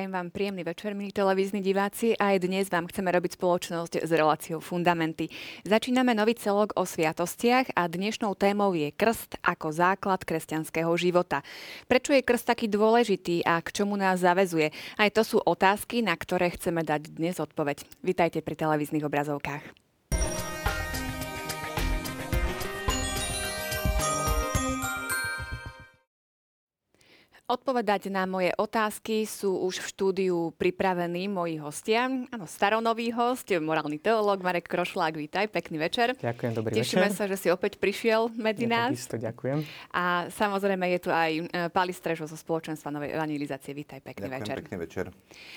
Prajem vám príjemný večer, milí televízni diváci. Aj dnes vám chceme robiť spoločnosť s reláciou Fundamenty. Začíname nový celok o sviatostiach a dnešnou témou je krst ako základ kresťanského života. Prečo je krst taký dôležitý a k čomu nás zavezuje? Aj to sú otázky, na ktoré chceme dať dnes odpoveď. Vítajte pri televíznych obrazovkách. Odpovedať na moje otázky sú už v štúdiu pripravení moji hostia. Áno, staronový host, morálny teológ Marek Krošlák, vítaj, pekný večer. Ďakujem, dobrý Tešíme večer. sa, že si opäť prišiel medzi ja nás. Takisto, ďakujem. A samozrejme je tu aj e, Pali Strežo zo spoločenstva Novej evangelizácie. Vítaj, pekný Ďakujem, večer. pekný večer.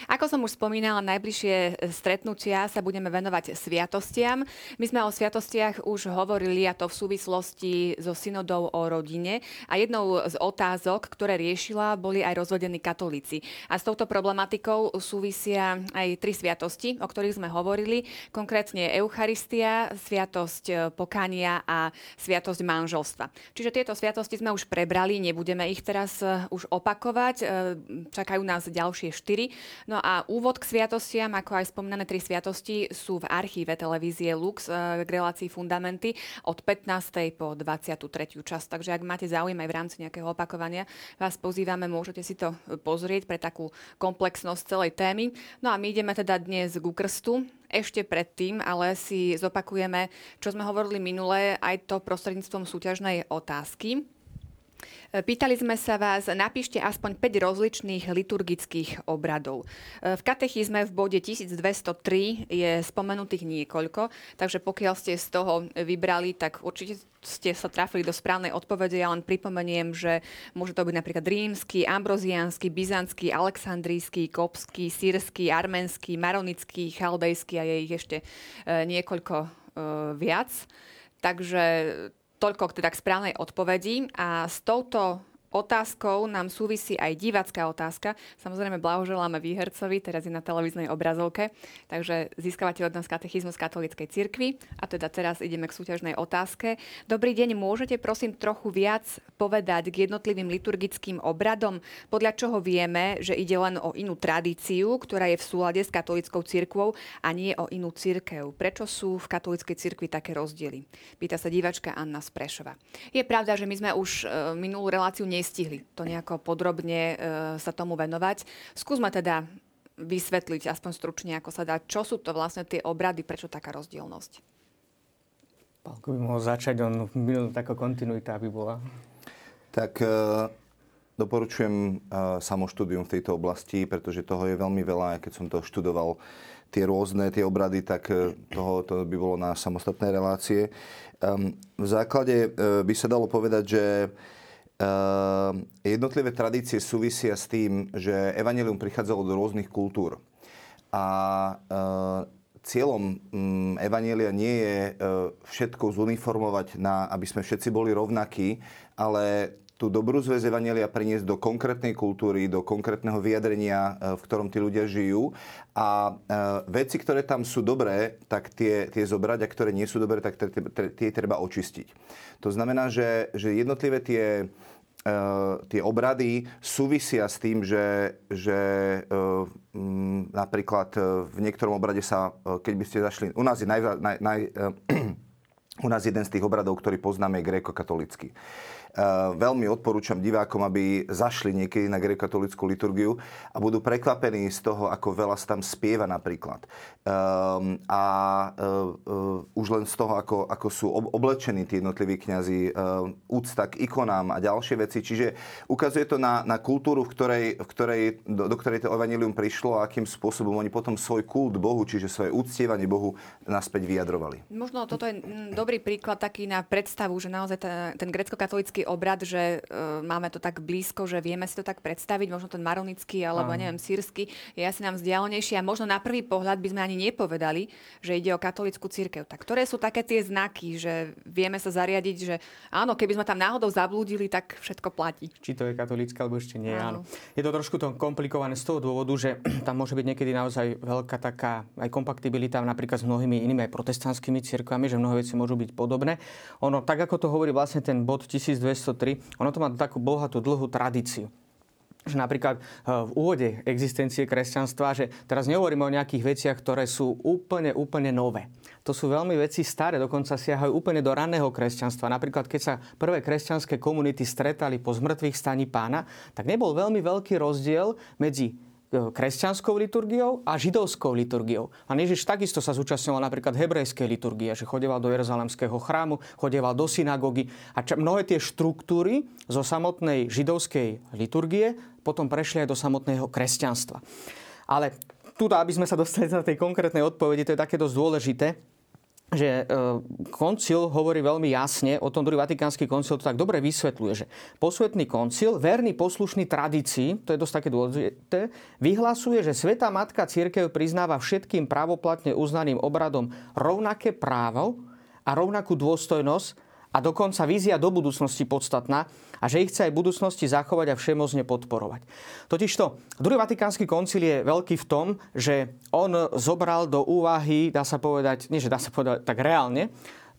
Ako som už spomínala, najbližšie e, stretnutia sa budeme venovať sviatostiam. My sme o sviatostiach už hovorili a to v súvislosti so synodou o rodine. A jednou z otázok, ktoré riešila, boli aj rozvedení katolíci. A s touto problematikou súvisia aj tri sviatosti, o ktorých sme hovorili. Konkrétne Eucharistia, sviatosť e, pokania a sviatosť manželstva. Čiže tieto sviatosti sme už prebrali, nebudeme ich teraz e, už opakovať. E, Čakajú nás ďalšie štyri. No a úvod k sviatostiam, ako aj spomínané tri sviatosti, sú v archíve televízie Lux k relácii Fundamenty od 15. po 23. časť. Takže ak máte záujem aj v rámci nejakého opakovania, vás pozývame, môžete si to pozrieť pre takú komplexnosť celej témy. No a my ideme teda dnes ku krstu. Ešte predtým, ale si zopakujeme, čo sme hovorili minulé, aj to prostredníctvom súťažnej otázky. Pýtali sme sa vás, napíšte aspoň 5 rozličných liturgických obradov. V katechizme v bode 1203 je spomenutých niekoľko, takže pokiaľ ste z toho vybrali, tak určite ste sa trafili do správnej odpovede. Ja len pripomeniem, že môže to byť napríklad rímsky, ambroziánsky, byzantský, aleksandrijský, kopský, sírsky, arménsky, maronický, chaldejský a je ich ešte niekoľko viac. Takže toľko teda k správnej odpovedi. A s touto otázkou nám súvisí aj divácká otázka. Samozrejme, blahoželáme výhercovi, teraz je na televíznej obrazovke. Takže získavate od nás katechizmus katolíckej cirkvi. A teda teraz ideme k súťažnej otázke. Dobrý deň, môžete prosím trochu viac povedať k jednotlivým liturgickým obradom, podľa čoho vieme, že ide len o inú tradíciu, ktorá je v súlade s katolíckou cirkvou a nie o inú cirkev. Prečo sú v katolíckej cirkvi také rozdiely? Pýta sa divačka Anna Sprešova. Je pravda, že my sme už minulú reláciu nestihli to nejako podrobne e, sa tomu venovať. Skúsme teda vysvetliť aspoň stručne, ako sa dá, čo sú to vlastne tie obrady, prečo taká rozdielnosť. Pálko by mohol začať, on taká kontinuita by bola. Tak e, doporučujem e, samoštúdium v tejto oblasti, pretože toho je veľmi veľa. Keď som to študoval, tie rôzne tie obrady, tak toho to by bolo na samostatné relácie. V základe by sa dalo povedať, že jednotlivé tradície súvisia s tým, že evanelium prichádzalo do rôznych kultúr. A ehm, cieľom mm, evanelia nie je ehm, všetko zuniformovať, na, aby sme všetci boli rovnakí, ale tú dobrú zväz Evanelia priniesť do konkrétnej kultúry, do konkrétneho vyjadrenia, v ktorom tí ľudia žijú. A veci, ktoré tam sú dobré, tak tie, tie zobrať, a ktoré nie sú dobré, tak tie treba očistiť. To znamená, že, že jednotlivé tie, tie obrady súvisia s tým, že, že m, napríklad v niektorom obrade sa, keď by ste zašli... U nás je, naj, naj, naj, u nás jeden z tých obradov, ktorý poznáme, je gréko-katolický. Uh, veľmi odporúčam divákom, aby zašli niekedy na grekatolickú liturgiu a budú prekvapení z toho, ako veľa sa tam spieva napríklad. Um, a uh, už len z toho, ako, ako sú oblečení tí jednotliví kňazi, uh, úcta k ikonám a ďalšie veci. Čiže ukazuje to na, na kultúru, v ktorej, v ktorej, do, do ktorej to evanilium prišlo a akým spôsobom oni potom svoj kult Bohu, čiže svoje úctievanie Bohu naspäť vyjadrovali. Možno toto je dobrý príklad taký na predstavu, že naozaj ten, ten obrad, že uh, máme to tak blízko, že vieme si to tak predstaviť, možno ten maronický alebo Aha. neviem, sírsky je asi nám vzdialenejší a možno na prvý pohľad by sme ani nepovedali, že ide o katolickú církev. Tak ktoré sú také tie znaky, že vieme sa zariadiť, že áno, keby sme tam náhodou zablúdili, tak všetko platí. Či to je katolícka, alebo ešte nie, áno. áno. Je to trošku to komplikované z toho dôvodu, že tam môže byť niekedy naozaj veľká taká aj kompatibilita napríklad s mnohými inými aj protestantskými cirkvami, že mnohé veci môžu byť podobné. Ono, tak ako to hovorí vlastne ten bod 1200 1903, ono to má takú bohatú dlhú tradíciu. že napríklad eh, v úvode existencie kresťanstva, že teraz nehovoríme o nejakých veciach, ktoré sú úplne, úplne nové. To sú veľmi veci staré, dokonca siahajú úplne do ranného kresťanstva. Napríklad, keď sa prvé kresťanské komunity stretali po zmrtvých staní pána, tak nebol veľmi veľký rozdiel medzi kresťanskou liturgiou a židovskou liturgiou. A Ježiš takisto sa zúčastňoval napríklad hebrejskej liturgie, že chodeval do Jeruzalemského chrámu, chodeval do synagógy a ča, mnohé tie štruktúry zo samotnej židovskej liturgie potom prešli aj do samotného kresťanstva. Ale tu, aby sme sa dostali na tej konkrétnej odpovedi, to je také dosť dôležité, že e, koncil hovorí veľmi jasne, o tom druhý Vatikánsky koncil to tak dobre vysvetľuje, že posvetný koncil, verný poslušný tradícii, to je dosť také dôležité, vyhlasuje, že Svetá Matka Církev priznáva všetkým právoplatne uznaným obradom rovnaké právo a rovnakú dôstojnosť a dokonca vízia do budúcnosti podstatná a že ich chce aj v budúcnosti zachovať a všemozne podporovať. Totižto, druhý Vatikánsky koncil je veľký v tom, že on zobral do úvahy, dá sa povedať, nie že dá sa povedať tak reálne,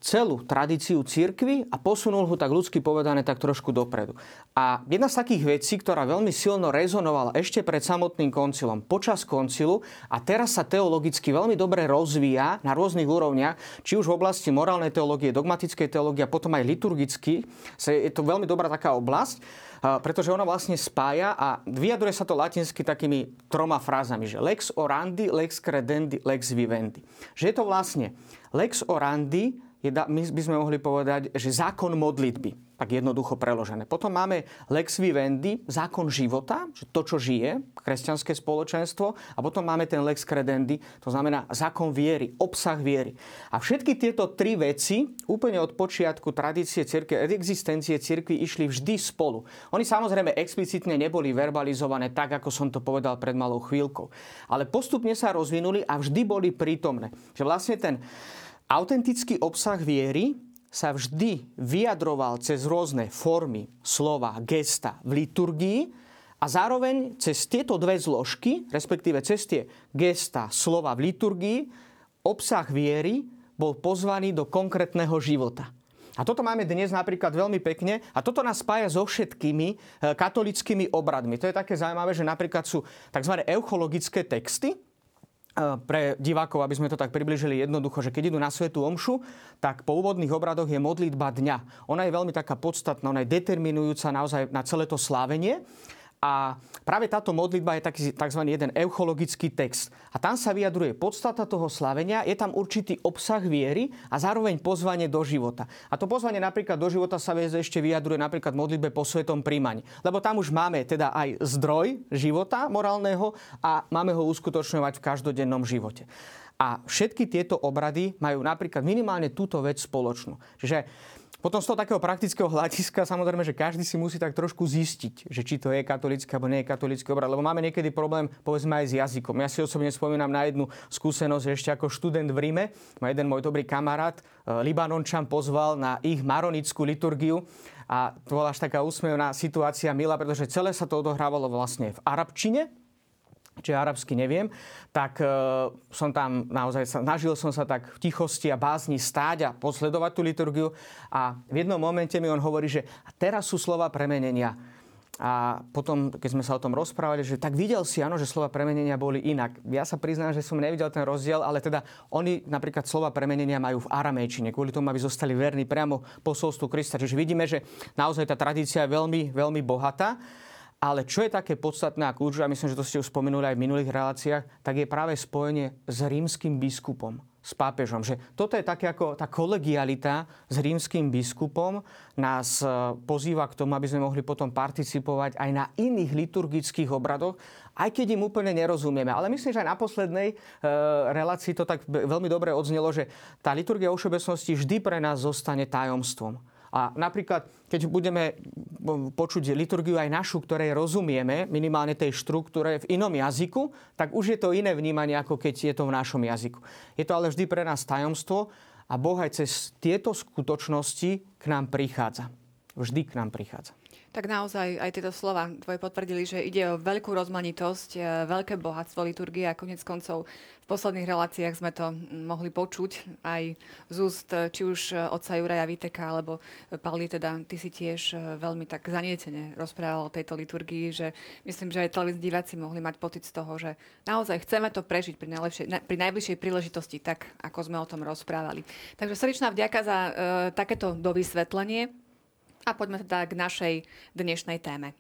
celú tradíciu církvy a posunul ho tak ľudsky povedané tak trošku dopredu. A jedna z takých vecí, ktorá veľmi silno rezonovala ešte pred samotným koncilom, počas koncilu a teraz sa teologicky veľmi dobre rozvíja na rôznych úrovniach, či už v oblasti morálnej teológie, dogmatickej teológie a potom aj liturgicky. Je to veľmi dobrá taká oblasť, pretože ona vlastne spája a vyjadruje sa to latinsky takými troma frázami, že lex orandi, lex credendi, lex vivendi. Že je to vlastne lex orandi, je, my by sme mohli povedať, že zákon modlitby, tak jednoducho preložené. Potom máme lex vivendi, zákon života, to, čo žije, kresťanské spoločenstvo. A potom máme ten lex credendi, to znamená zákon viery, obsah viery. A všetky tieto tri veci, úplne od počiatku tradície cirkvi, existencie cirkvi, išli vždy spolu. Oni samozrejme explicitne neboli verbalizované tak, ako som to povedal pred malou chvíľkou. Ale postupne sa rozvinuli a vždy boli prítomné. Že vlastne ten Autentický obsah viery sa vždy vyjadroval cez rôzne formy, slova, gesta v liturgii a zároveň cez tieto dve zložky, respektíve cez tie gesta, slova v liturgii, obsah viery bol pozvaný do konkrétneho života. A toto máme dnes napríklad veľmi pekne a toto nás spája so všetkými e, katolickými obradmi. To je také zaujímavé, že napríklad sú tzv. euchologické texty, pre divákov, aby sme to tak približili jednoducho, že keď idú na svetú omšu, tak po úvodných obradoch je modlitba dňa. Ona je veľmi taká podstatná, ona je determinujúca naozaj na celé to slávenie. A práve táto modlitba je taký tzv. jeden euchologický text. A tam sa vyjadruje podstata toho slavenia, je tam určitý obsah viery a zároveň pozvanie do života. A to pozvanie napríklad do života sa ešte vyjadruje napríklad modlitbe po svetom príjmaní. Lebo tam už máme teda aj zdroj života morálneho a máme ho uskutočňovať v každodennom živote. A všetky tieto obrady majú napríklad minimálne túto vec spoločnú. Čiže potom z toho takého praktického hľadiska samozrejme, že každý si musí tak trošku zistiť, že či to je katolický alebo nie je katolický obrad. Lebo máme niekedy problém, povedzme, aj s jazykom. Ja si osobne spomínam na jednu skúsenosť, ešte ako študent v Ríme, ma jeden môj dobrý kamarát, e, Libanončan, pozval na ich maronickú liturgiu a to bola až taká úsmevná situácia, milá, pretože celé sa to odohrávalo vlastne v arabčine, či arabsky neviem, tak e, som tam naozaj, snažil som sa tak v tichosti a bázni stáť a posledovať tú liturgiu a v jednom momente mi on hovorí, že teraz sú slova premenenia. A potom, keď sme sa o tom rozprávali, že tak videl si, áno, že slova premenenia boli inak. Ja sa priznám, že som nevidel ten rozdiel, ale teda oni napríklad slova premenenia majú v aramejčine, kvôli tomu, aby zostali verní priamo posolstvu Krista. Čiže vidíme, že naozaj tá tradícia je veľmi, veľmi bohatá. Ale čo je také podstatné a kľúčové, a myslím, že to ste už spomenuli aj v minulých reláciách, tak je práve spojenie s rímským biskupom, s pápežom. Že toto je také ako tá kolegialita s rímským biskupom nás e, pozýva k tomu, aby sme mohli potom participovať aj na iných liturgických obradoch, aj keď im úplne nerozumieme. Ale myslím, že aj na poslednej e, relácii to tak veľmi dobre odznelo, že tá liturgia o všeobecnosti vždy pre nás zostane tajomstvom. A napríklad, keď budeme počuť liturgiu aj našu, ktorej rozumieme, minimálne tej štruktúre v inom jazyku, tak už je to iné vnímanie, ako keď je to v našom jazyku. Je to ale vždy pre nás tajomstvo a Boh aj cez tieto skutočnosti k nám prichádza. vždy k nám prichádza. Tak naozaj aj tieto slova tvoje potvrdili, že ide o veľkú rozmanitosť, e, veľké bohatstvo liturgie a konec koncov v posledných reláciách sme to mohli počuť aj z úst či už otca Juraja Viteka, alebo Pavli, teda ty si tiež e, veľmi tak zanietene rozprával o tejto liturgii, že myslím, že aj televízni diváci mohli mať pocit z toho, že naozaj chceme to prežiť pri, pri najbližšej príležitosti, tak ako sme o tom rozprávali. Takže srdečná vďaka za uh, takéto dovysvetlenie. A poďme teda k našej dnešnej téme.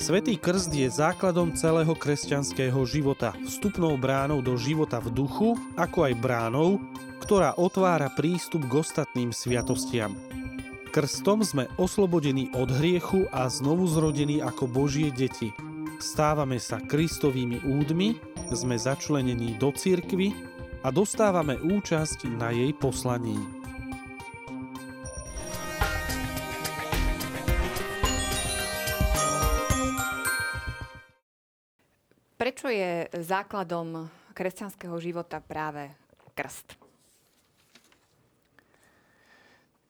Svetý krst je základom celého kresťanského života, vstupnou bránou do života v duchu, ako aj bránou, ktorá otvára prístup k ostatným sviatostiam. Krstom sme oslobodení od hriechu a znovu zrodení ako Božie deti. Stávame sa Kristovými údmi sme začlenení do cirkvy a dostávame účasť na jej poslaní. Prečo je základom kresťanského života práve krst?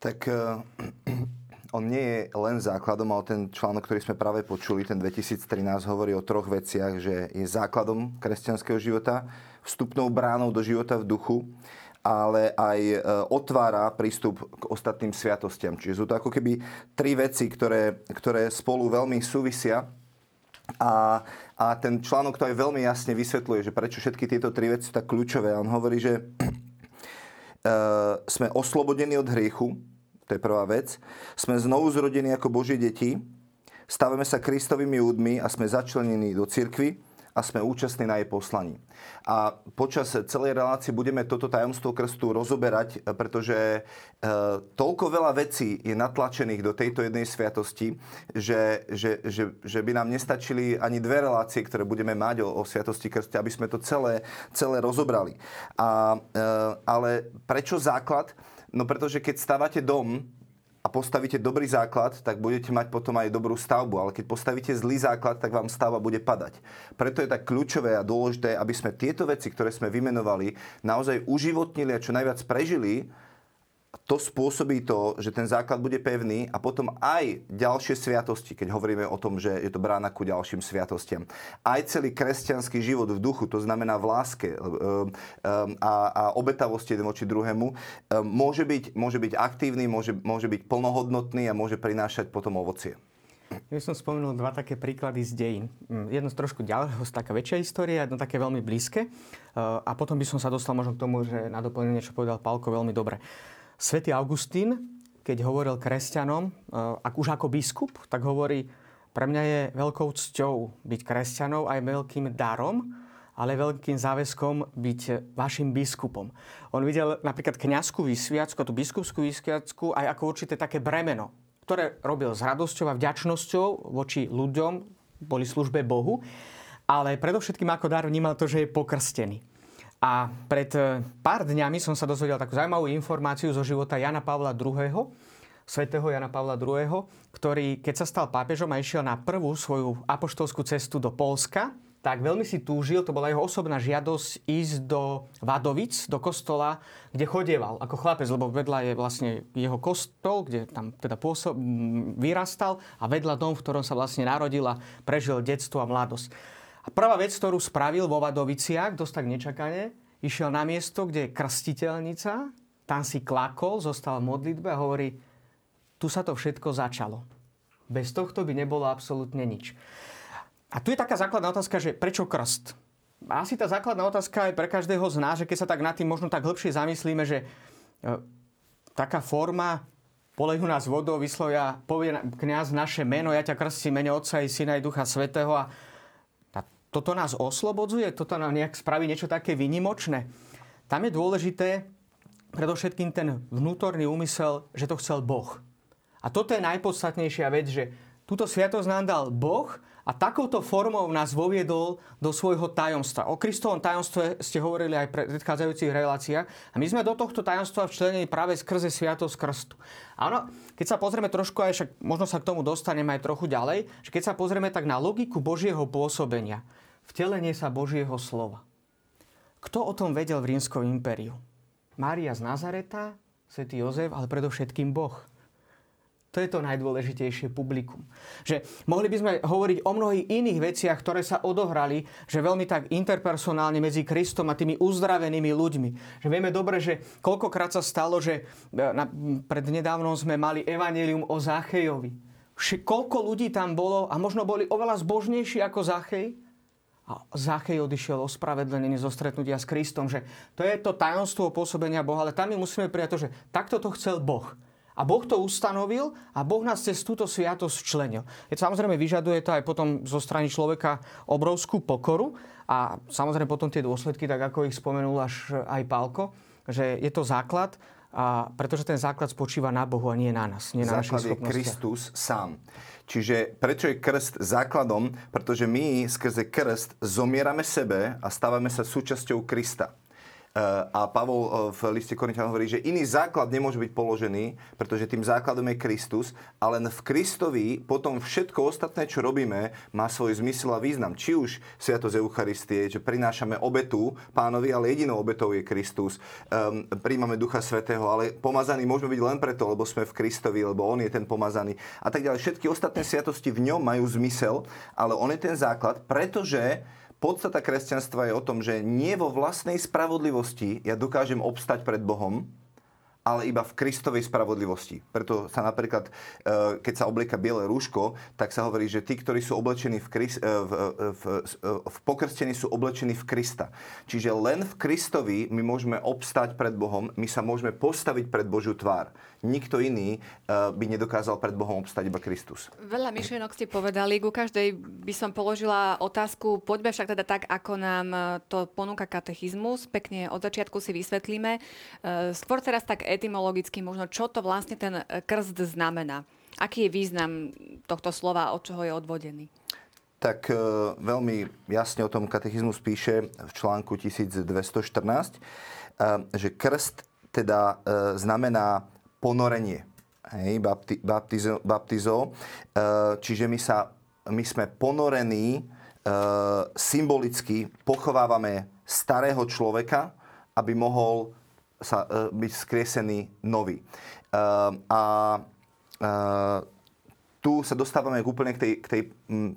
Tak on nie je len základom, ale ten článok, ktorý sme práve počuli, ten 2013, hovorí o troch veciach, že je základom kresťanského života, vstupnou bránou do života v duchu, ale aj e, otvára prístup k ostatným sviatostiam. Čiže sú to ako keby tri veci, ktoré, ktoré spolu veľmi súvisia a, a ten článok to aj veľmi jasne vysvetľuje, že prečo všetky tieto tri veci sú tak kľúčové. On hovorí, že uh, sme oslobodení od hriechu, to je prvá vec. Sme znovu zrodení ako Božie deti, stavíme sa Kristovými údmi a sme začlenení do cirkvy a sme účastní na jej poslaní. A počas celej relácie budeme toto tajomstvo krstu rozoberať, pretože e, toľko veľa vecí je natlačených do tejto jednej sviatosti, že, že, že, že by nám nestačili ani dve relácie, ktoré budeme mať o, o sviatosti krstu, aby sme to celé, celé rozobrali. A, e, ale prečo základ? No pretože keď stávate dom a postavíte dobrý základ, tak budete mať potom aj dobrú stavbu. Ale keď postavíte zlý základ, tak vám stavba bude padať. Preto je tak kľúčové a dôležité, aby sme tieto veci, ktoré sme vymenovali, naozaj uživotnili a čo najviac prežili, to spôsobí to, že ten základ bude pevný a potom aj ďalšie sviatosti, keď hovoríme o tom, že je to brána ku ďalším sviatostiam. Aj celý kresťanský život v duchu, to znamená v láske e, e, a, a obetavosti jeden voči druhému, e, môže byť, môže byť aktívny, môže, môže byť plnohodnotný a môže prinášať potom ovocie. Ja som spomenul dva také príklady z dejín. Mm, jedno z trošku ďalého, z taká väčšia história, jedno také veľmi blízke. A potom by som sa dostal možno k tomu, že na doplnenie, čo povedal Pálko, veľmi dobre. Svetý Augustín, keď hovoril kresťanom, eh, ak už ako biskup, tak hovorí, pre mňa je veľkou cťou byť kresťanom aj veľkým darom, ale veľkým záväzkom byť vašim biskupom. On videl napríklad kňazskú vysviacku, tú biskupskú vysviacku aj ako určité také bremeno, ktoré robil s radosťou a vďačnosťou voči ľuďom, boli službe Bohu, ale predovšetkým ako dar vnímal to, že je pokrstený. A pred eh, pár dňami som sa dozvedel takú zaujímavú informáciu zo života Jana Pavla II., svätého Jana Pavla II., ktorý, keď sa stal pápežom a išiel na prvú svoju apoštolskú cestu do Polska, tak veľmi si túžil, to bola jeho osobná žiadosť, ísť do Vadovic, do kostola, kde chodieval ako chlapec, lebo vedľa je vlastne jeho kostol, kde tam teda pôsob, vyrastal a vedľa dom, v ktorom sa vlastne narodil a prežil detstvo a mladosť. Prvá vec, ktorú spravil vo Vadoviciach, dosť tak nečakane, išiel na miesto, kde je krstiteľnica, tam si klakol, zostal v modlitbe a hovorí, tu sa to všetko začalo. Bez tohto by nebolo absolútne nič. A tu je taká základná otázka, že prečo krst? Asi tá základná otázka aj pre každého z nás, že keď sa tak nad tým možno tak hĺbšie zamyslíme, že e, taká forma polejú nás vodou, vyslovia, povie kniaz naše meno, ja ťa krstím mene Otca i Syna i Ducha Svetého a toto nás oslobodzuje, toto nám nejak spraví niečo také vynimočné. Tam je dôležité predovšetkým ten vnútorný úmysel, že to chcel Boh. A toto je najpodstatnejšia vec, že túto sviatosť nám dal Boh a takouto formou nás voviedol do svojho tajomstva. O Kristovom tajomstve ste hovorili aj v predchádzajúcich reláciách a my sme do tohto tajomstva včlenení práve skrze sviatosť krstu. A ono, keď sa pozrieme trošku aj, však možno sa k tomu dostaneme aj trochu ďalej, že keď sa pozrieme tak na logiku Božieho pôsobenia, vtelenie sa Božieho slova. Kto o tom vedel v rímskom impériu? Mária z Nazareta, svätý Jozef, ale predovšetkým Boh. To je to najdôležitejšie publikum. Že mohli by sme hovoriť o mnohých iných veciach, ktoré sa odohrali, že veľmi tak interpersonálne medzi Kristom a tými uzdravenými ľuďmi. Že vieme dobre, že koľkokrát sa stalo, že na, prednedávnom sme mali evanelium o Zachejovi. Koľko ľudí tam bolo a možno boli oveľa zbožnejší ako Zachej, a Zachej odišiel ospravedlený zo stretnutia s Kristom, že to je to tajomstvo pôsobenia Boha, ale tam my musíme prijať to, že takto to chcel Boh. A Boh to ustanovil a Boh nás cez túto sviatosť členil. Je samozrejme vyžaduje to aj potom zo strany človeka obrovskú pokoru a samozrejme potom tie dôsledky, tak ako ich spomenul až aj Pálko, že je to základ, a pretože ten základ spočíva na Bohu a nie na nás. Nie na základ je Kristus sám. Čiže prečo je krst základom? Pretože my skrze krst zomierame sebe a stávame sa súčasťou Krista. Eh, a Pavol eh, v liste Korintianom hovorí, že iný základ nemôže byť položený, pretože tým základom je Kristus, ale len v Kristovi potom všetko ostatné, čo robíme, má svoj zmysel a význam. Či už Sviatosť Eucharistie, že prinášame obetu pánovi, ale jedinou obetou je Kristus. Um, príjmame Ducha Svetého, ale pomazaní môžeme byť len preto, lebo sme v Kristovi, lebo On je ten pomazaný. A tak ďalej. Všetky ostatné sviatosti v ňom majú zmysel, ale On je ten základ, pretože Podstata kresťanstva je o tom, že nie vo vlastnej spravodlivosti ja dokážem obstať pred Bohom, ale iba v Kristovej spravodlivosti. Preto sa napríklad, e, keď sa oblieka biele rúško, tak sa hovorí, že tí, ktorí sú oblečení v, Krist, e, v, v, v pokrstení, sú oblečení v Krista. Čiže len v Kristovi my môžeme obstať pred Bohom, my sa môžeme postaviť pred Božiu tvár. Nikto iný e, by nedokázal pred Bohom obstať iba Kristus. Veľa myšlienok ste povedali, ku každej by som položila otázku, poďme však teda tak, ako nám to ponúka katechizmus, pekne od začiatku si vysvetlíme. Skôr teraz tak etymologicky možno, čo to vlastne ten e, krst znamená. Aký je význam tohto slova, od čoho je odvodený? Tak e, veľmi jasne o tom katechizmus píše v článku 1214, e, že krst teda znamená ponorenie. Hej, bapti, baptizo, baptizo. Čiže my, sa, my sme ponorení symbolicky, pochovávame starého človeka, aby mohol sa, uh, byť skriesený nový. Uh, a uh, tu sa dostávame úplne k tej, k tej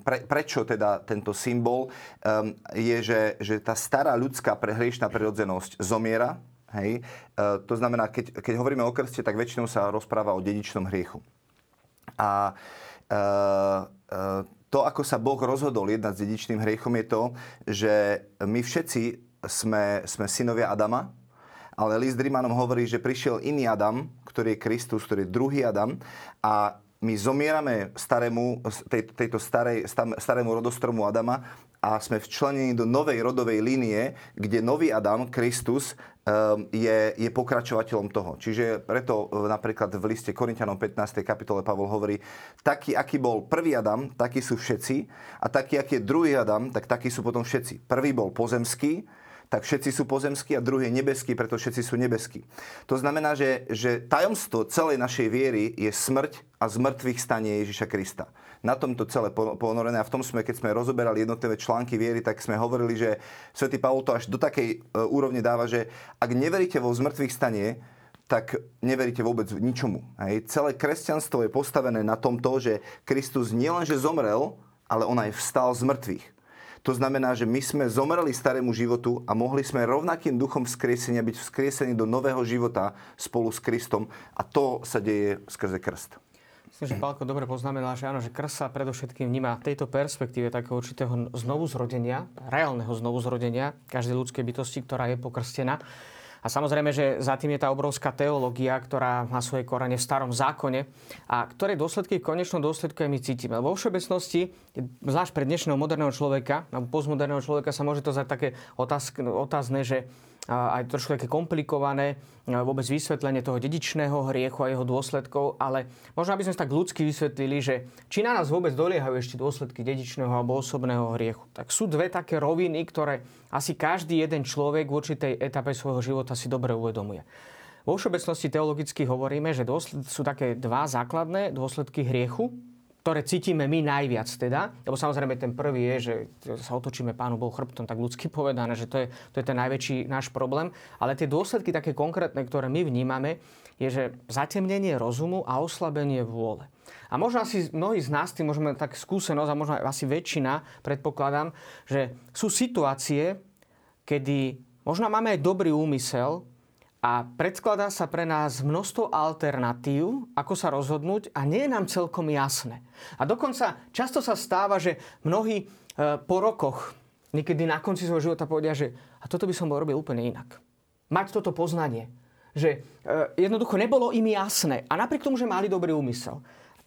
pre, prečo teda tento symbol um, je, že, že tá stará ľudská prehriešná prirodzenosť zomiera. Hej? To znamená, keď, keď hovoríme o krste, tak väčšinou sa rozpráva o dedičnom hriechu. A to, ako sa Boh rozhodol jednať s dedičným hriechom, je to, že my všetci sme, sme synovia Adama, ale list Rímanom hovorí, že prišiel iný Adam, ktorý je Kristus, ktorý je druhý Adam a my zomierame starému, tej, tejto starej, starému rodostromu Adama a sme včlenení do novej rodovej línie, kde nový Adam, Kristus, ehm, je, je pokračovateľom toho. Čiže preto e, napríklad v liste Korintianom 15. kapitole Pavol hovorí, taký, aký bol prvý Adam, takí sú všetci a taký, aký je druhý Adam, tak takí sú potom všetci. Prvý bol pozemský, tak všetci sú pozemskí a druhý je nebeský, preto všetci sú nebeskí. To znamená, že, že tajomstvo celej našej viery je smrť a zmrtvých stanie Ježiša Krista. Na tomto celé ponorené a v tom sme, keď sme rozoberali jednotlivé články viery, tak sme hovorili, že svätý Pavol to až do takej e, úrovne dáva, že ak neveríte vo zmrtvých stanie, tak neveríte vôbec ničomu. Hej. Celé kresťanstvo je postavené na tomto, že Kristus nielenže zomrel, ale on aj vstal z mŕtvych. To znamená, že my sme zomreli starému životu a mohli sme rovnakým duchom vzkriesenia byť vzkriesení do nového života spolu s Kristom a to sa deje skrze krst. Myslím, že Pálko dobre poznamenal, že áno, že krst sa predovšetkým vníma v tejto perspektíve takého určitého znovuzrodenia, reálneho znovuzrodenia každej ľudskej bytosti, ktorá je pokrstená. A samozrejme, že za tým je tá obrovská teológia, ktorá má svoje korene v starom zákone a ktoré dôsledky v konečnom dôsledku aj my cítime. Vo všeobecnosti, zvlášť pre dnešného moderného človeka, alebo postmoderného človeka sa môže to zdať také otázne, že aj trošku také komplikované vôbec vysvetlenie toho dedičného hriechu a jeho dôsledkov, ale možno aby sme tak ľudsky vysvetlili, že či na nás vôbec doliehajú ešte dôsledky dedičného alebo osobného hriechu. Tak sú dve také roviny, ktoré asi každý jeden človek v určitej etape svojho života si dobre uvedomuje. Vo všeobecnosti teologicky hovoríme, že sú také dva základné dôsledky hriechu. Ktoré cítime my najviac teda, lebo samozrejme ten prvý je, že sa otočíme Pánu Bohu chrbtom, tak ľudsky povedané, že to je, to je ten najväčší náš problém. Ale tie dôsledky také konkrétne, ktoré my vnímame, je, že zatemnenie rozumu a oslabenie vôle. A možno asi mnohí z nás, tým môžeme tak skúsenosť, a možno asi väčšina, predpokladám, že sú situácie, kedy možno máme aj dobrý úmysel, a predkladá sa pre nás množstvo alternatív, ako sa rozhodnúť a nie je nám celkom jasné. A dokonca často sa stáva, že mnohí e, po rokoch, niekedy na konci svojho života povedia, že a toto by som bol robil úplne inak. Mať toto poznanie. Že e, jednoducho nebolo im jasné. A napriek tomu, že mali dobrý úmysel.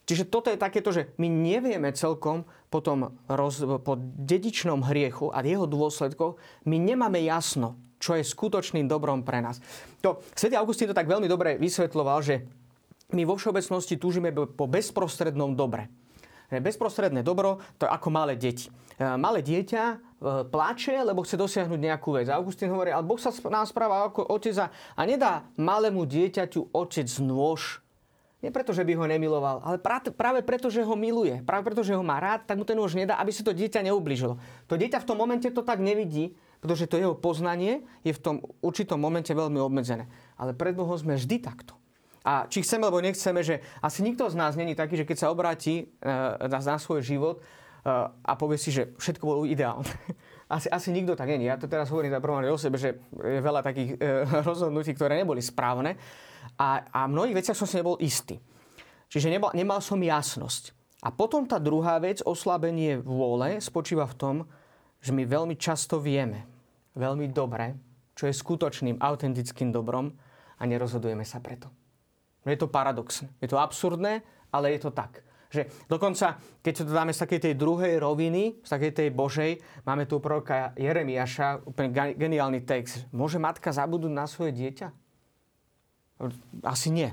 Čiže toto je takéto, že my nevieme celkom po, tom roz, po dedičnom hriechu a jeho dôsledkoch, my nemáme jasno, čo je skutočným dobrom pre nás. To, Sv. Augustín to tak veľmi dobre vysvetloval, že my vo všeobecnosti túžime po bezprostrednom dobre. Bezprostredné dobro, to je ako malé deti. E, malé dieťa e, pláče, lebo chce dosiahnuť nejakú vec. Augustín hovorí, ale Boh sa nám správa ako otec a nedá malému dieťaťu otec nôž. Nie preto, že by ho nemiloval, ale práve preto, že ho miluje. Práve preto, že ho má rád, tak mu ten nôž nedá, aby si to dieťa neubližilo. To dieťa v tom momente to tak nevidí, pretože to jeho poznanie je v tom určitom momente veľmi obmedzené. Ale pred Bohom sme vždy takto. A či chceme alebo nechceme, že asi nikto z nás není taký, že keď sa obráti e, na, na svoj život e, a povie si, že všetko bolo ideálne. Asi, asi nikto tak není. Ja to teraz hovorím za prvom o sebe, že je veľa takých e, rozhodnutí, ktoré neboli správne. A, a mnohých veciach som si nebol istý. Čiže nebol, nemal som jasnosť. A potom tá druhá vec, oslabenie vôle, spočíva v tom, že my veľmi často vieme, veľmi dobre, čo je skutočným, autentickým dobrom a nerozhodujeme sa preto. Je to paradoxné. Je to absurdné, ale je to tak. Že dokonca, keď to dáme z takej tej druhej roviny, z takej tej Božej, máme tu proroka Jeremiaša, úplne geniálny text. Môže matka zabudnúť na svoje dieťa? Asi nie.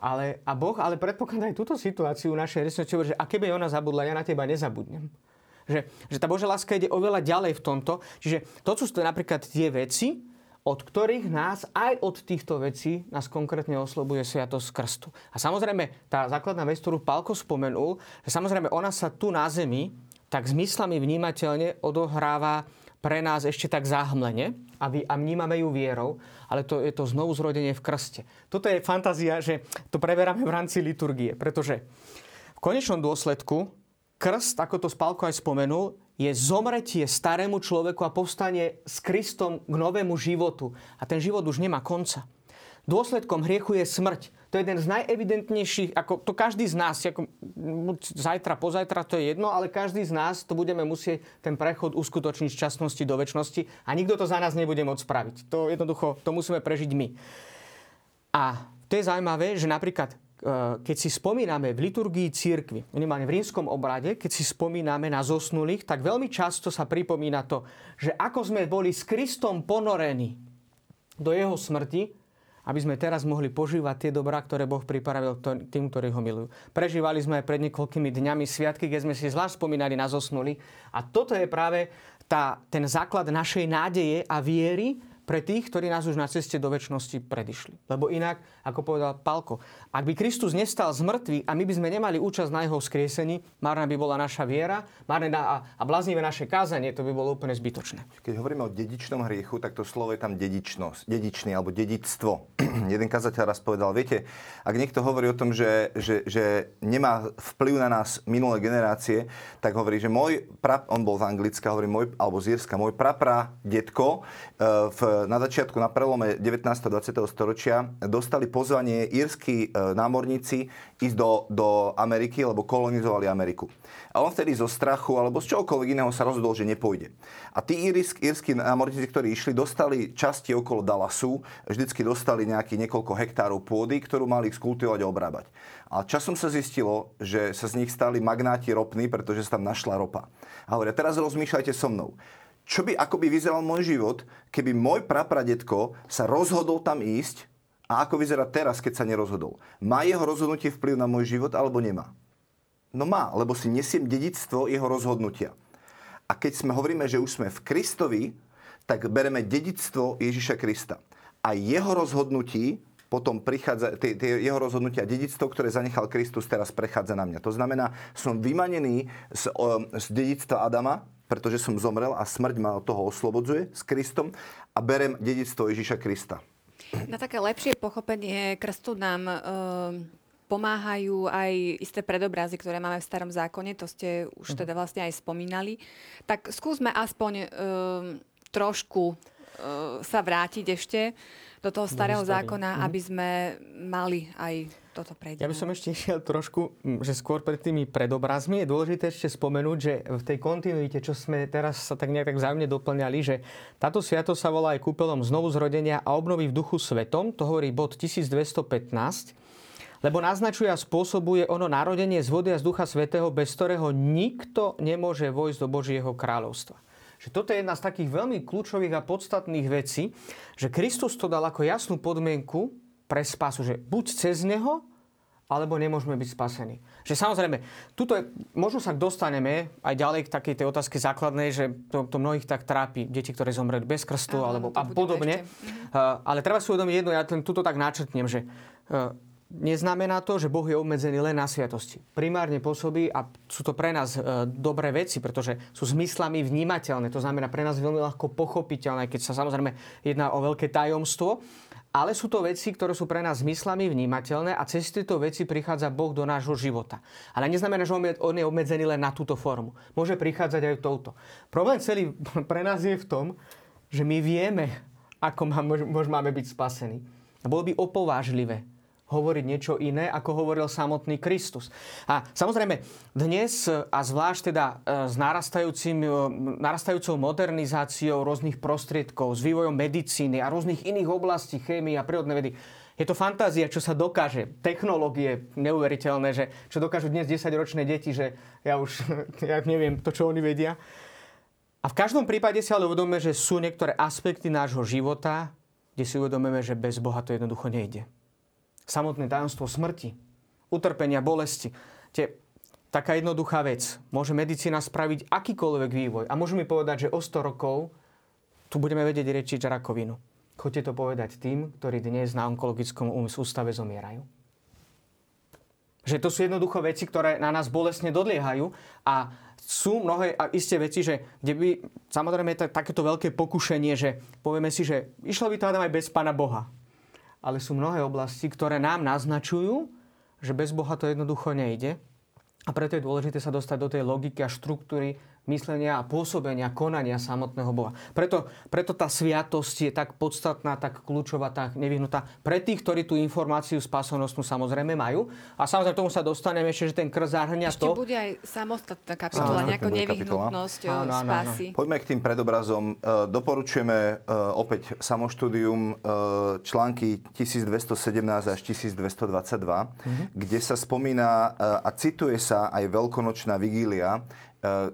Ale, a Boh ale predpokladá aj túto situáciu našej resnosti, že a keby ona zabudla, ja na teba nezabudnem. Že, že tá Božia láska ide oveľa ďalej v tomto. Čiže to sú napríklad tie veci, od ktorých nás, aj od týchto vecí, nás konkrétne oslobuje Sviatosť Krstu. A samozrejme, tá základná vec, ktorú Pálko spomenul, že samozrejme ona sa tu na zemi tak zmyslami vnímateľne odohráva pre nás ešte tak záhmlene a, vy, a vnímame ju vierou, ale to je to znovu zrodenie v krste. Toto je fantázia, že to preberáme v rámci liturgie, pretože v konečnom dôsledku krst, ako to Spálko aj spomenul, je zomretie starému človeku a povstanie s Kristom k novému životu. A ten život už nemá konca. Dôsledkom hriechu je smrť. To je jeden z najevidentnejších, ako to každý z nás, ako zajtra, pozajtra, to je jedno, ale každý z nás to budeme musieť ten prechod uskutočniť z časnosti do väčšnosti a nikto to za nás nebude môcť spraviť. To jednoducho, to musíme prežiť my. A to je zaujímavé, že napríklad keď si spomíname v liturgii církvy, minimálne v rímskom obrade, keď si spomíname na zosnulých, tak veľmi často sa pripomína to, že ako sme boli s Kristom ponorení do jeho smrti, aby sme teraz mohli požívať tie dobrá, ktoré Boh pripravil tým, ktorí ho milujú. Prežívali sme aj pred niekoľkými dňami sviatky, keď sme si zvlášť spomínali na zosnulých. A toto je práve tá, ten základ našej nádeje a viery, pre tých, ktorí nás už na ceste do väčšnosti predišli. Lebo inak, ako povedal Palko, ak by Kristus nestal z mŕtvych a my by sme nemali účasť na jeho skriesení, marná by bola naša viera marné a, a bláznivé naše kázanie, to by bolo úplne zbytočné. Keď hovoríme o dedičnom hriechu, tak to slovo je tam dedičnosť, dedičný alebo dedictvo. Jeden kazateľ raz povedal, viete, ak niekto hovorí o tom, že, že, že nemá vplyv na nás minulé generácie, tak hovorí, že môj pra, on bol z Anglicka, hovorí môj, alebo z Jirska, môj prapra detko e, v na začiatku, na prelome 19. a 20. storočia dostali pozvanie írsky e, námorníci ísť do, do Ameriky, lebo kolonizovali Ameriku. A on vtedy zo strachu alebo z čokoľvek iného sa rozhodol, že nepôjde. A tí írsky, írsky námorníci, ktorí išli, dostali časti okolo Dallasu, vždycky dostali nejaký niekoľko hektárov pôdy, ktorú mali skultivovať a obrábať. A časom sa zistilo, že sa z nich stali magnáti ropní, pretože sa tam našla ropa. A hovoria, teraz rozmýšľajte so mnou čo by, ako by vyzeral môj život, keby môj prapradetko sa rozhodol tam ísť a ako vyzerá teraz, keď sa nerozhodol. Má jeho rozhodnutie vplyv na môj život alebo nemá? No má, lebo si nesiem dedictvo jeho rozhodnutia. A keď sme hovoríme, že už sme v Kristovi, tak bereme dedictvo Ježiša Krista. A jeho rozhodnutí potom prichádza, tie, tie jeho rozhodnutia, dedictvo, ktoré zanechal Kristus, teraz prechádza na mňa. To znamená, som vymanený z, z dedictva Adama, pretože som zomrel a smrť ma od toho oslobodzuje s Kristom a berem dedictvo Ježiša Krista. Na také lepšie pochopenie krstu nám e, pomáhajú aj isté predobrazy, ktoré máme v starom zákone, to ste už mhm. teda vlastne aj spomínali. Tak skúsme aspoň e, trošku e, sa vrátiť ešte do toho starého zákona, mm-hmm. aby sme mali aj toto prejde. Ja by som ešte išiel trošku, že skôr pred tými predobrazmi je dôležité ešte spomenúť, že v tej kontinuite, čo sme teraz sa tak nejak tak vzájomne doplňali, že táto sviatosť sa volá aj kúpelom znovu zrodenia a obnovy v duchu svetom, to hovorí bod 1215, lebo naznačuje a spôsobuje ono narodenie z vody a z ducha svetého, bez ktorého nikto nemôže vojsť do Božieho kráľovstva. Že toto je jedna z takých veľmi kľúčových a podstatných vecí, že Kristus to dal ako jasnú podmienku pre spásu, že buď cez neho, alebo nemôžeme byť spasení. Že samozrejme, tuto je, možno sa dostaneme aj ďalej k takej tej otázke základnej, že to, to mnohých tak trápi, deti, ktoré zomreli bez krstu Aha, alebo a podobne. Uh, ale treba si uvedomiť jedno, ja ten tuto tak načrtnem, že uh, neznamená to, že Boh je obmedzený len na sviatosti. Primárne pôsobí a sú to pre nás e, dobré veci, pretože sú zmyslami vnímateľné. To znamená pre nás veľmi ľahko pochopiteľné, keď sa samozrejme jedná o veľké tajomstvo ale sú to veci, ktoré sú pre nás zmyslami vnímateľné a cez tieto veci prichádza Boh do nášho života. Ale neznamená, že on je obmedzený len na túto formu. Môže prichádzať aj touto. Problém celý pre nás je v tom, že my vieme, ako môžeme byť spasení. Bolo by opovážlivé hovoriť niečo iné, ako hovoril samotný Kristus. A samozrejme, dnes a zvlášť teda e, s e, narastajúcou modernizáciou rôznych prostriedkov, s vývojom medicíny a rôznych iných oblastí, chémie a prírodné vedy, je to fantázia, čo sa dokáže. Technológie neuveriteľné, že čo dokážu dnes 10-ročné deti, že ja už ja neviem to, čo oni vedia. A v každom prípade si ale uvedomíme, že sú niektoré aspekty nášho života, kde si uvedomíme, že bez Boha to jednoducho nejde samotné tajomstvo smrti, utrpenia, bolesti. Tie, taká jednoduchá vec. Môže medicína spraviť akýkoľvek vývoj. A môžu mi povedať, že o 100 rokov tu budeme vedieť riečiť rakovinu. Choďte to povedať tým, ktorí dnes na onkologickom ústave zomierajú. Že to sú jednoducho veci, ktoré na nás bolestne dodliehajú a sú mnohé a isté veci, že kde by, samozrejme, je takéto veľké pokušenie, že povieme si, že išlo by to aj bez Pána Boha ale sú mnohé oblasti, ktoré nám naznačujú, že bez Boha to jednoducho nejde. A preto je dôležité sa dostať do tej logiky a štruktúry myslenia a pôsobenia, konania samotného Boha. Preto, preto tá sviatosť je tak podstatná, tak kľúčová, tak nevyhnutá pre tých, ktorí tú informáciu spásonosnú samozrejme majú. A samozrejme tomu sa dostaneme ešte, že ten krz zahrania ešte to... bude aj samostatná kapitola, nejaká nevyhnutnosť áno, áno, spásy. Áno. Poďme k tým predobrazom. E, doporučujeme e, opäť samoštúdium e, články 1217 až 1222, mm-hmm. kde sa spomína a cituje sa aj veľkonočná vigília,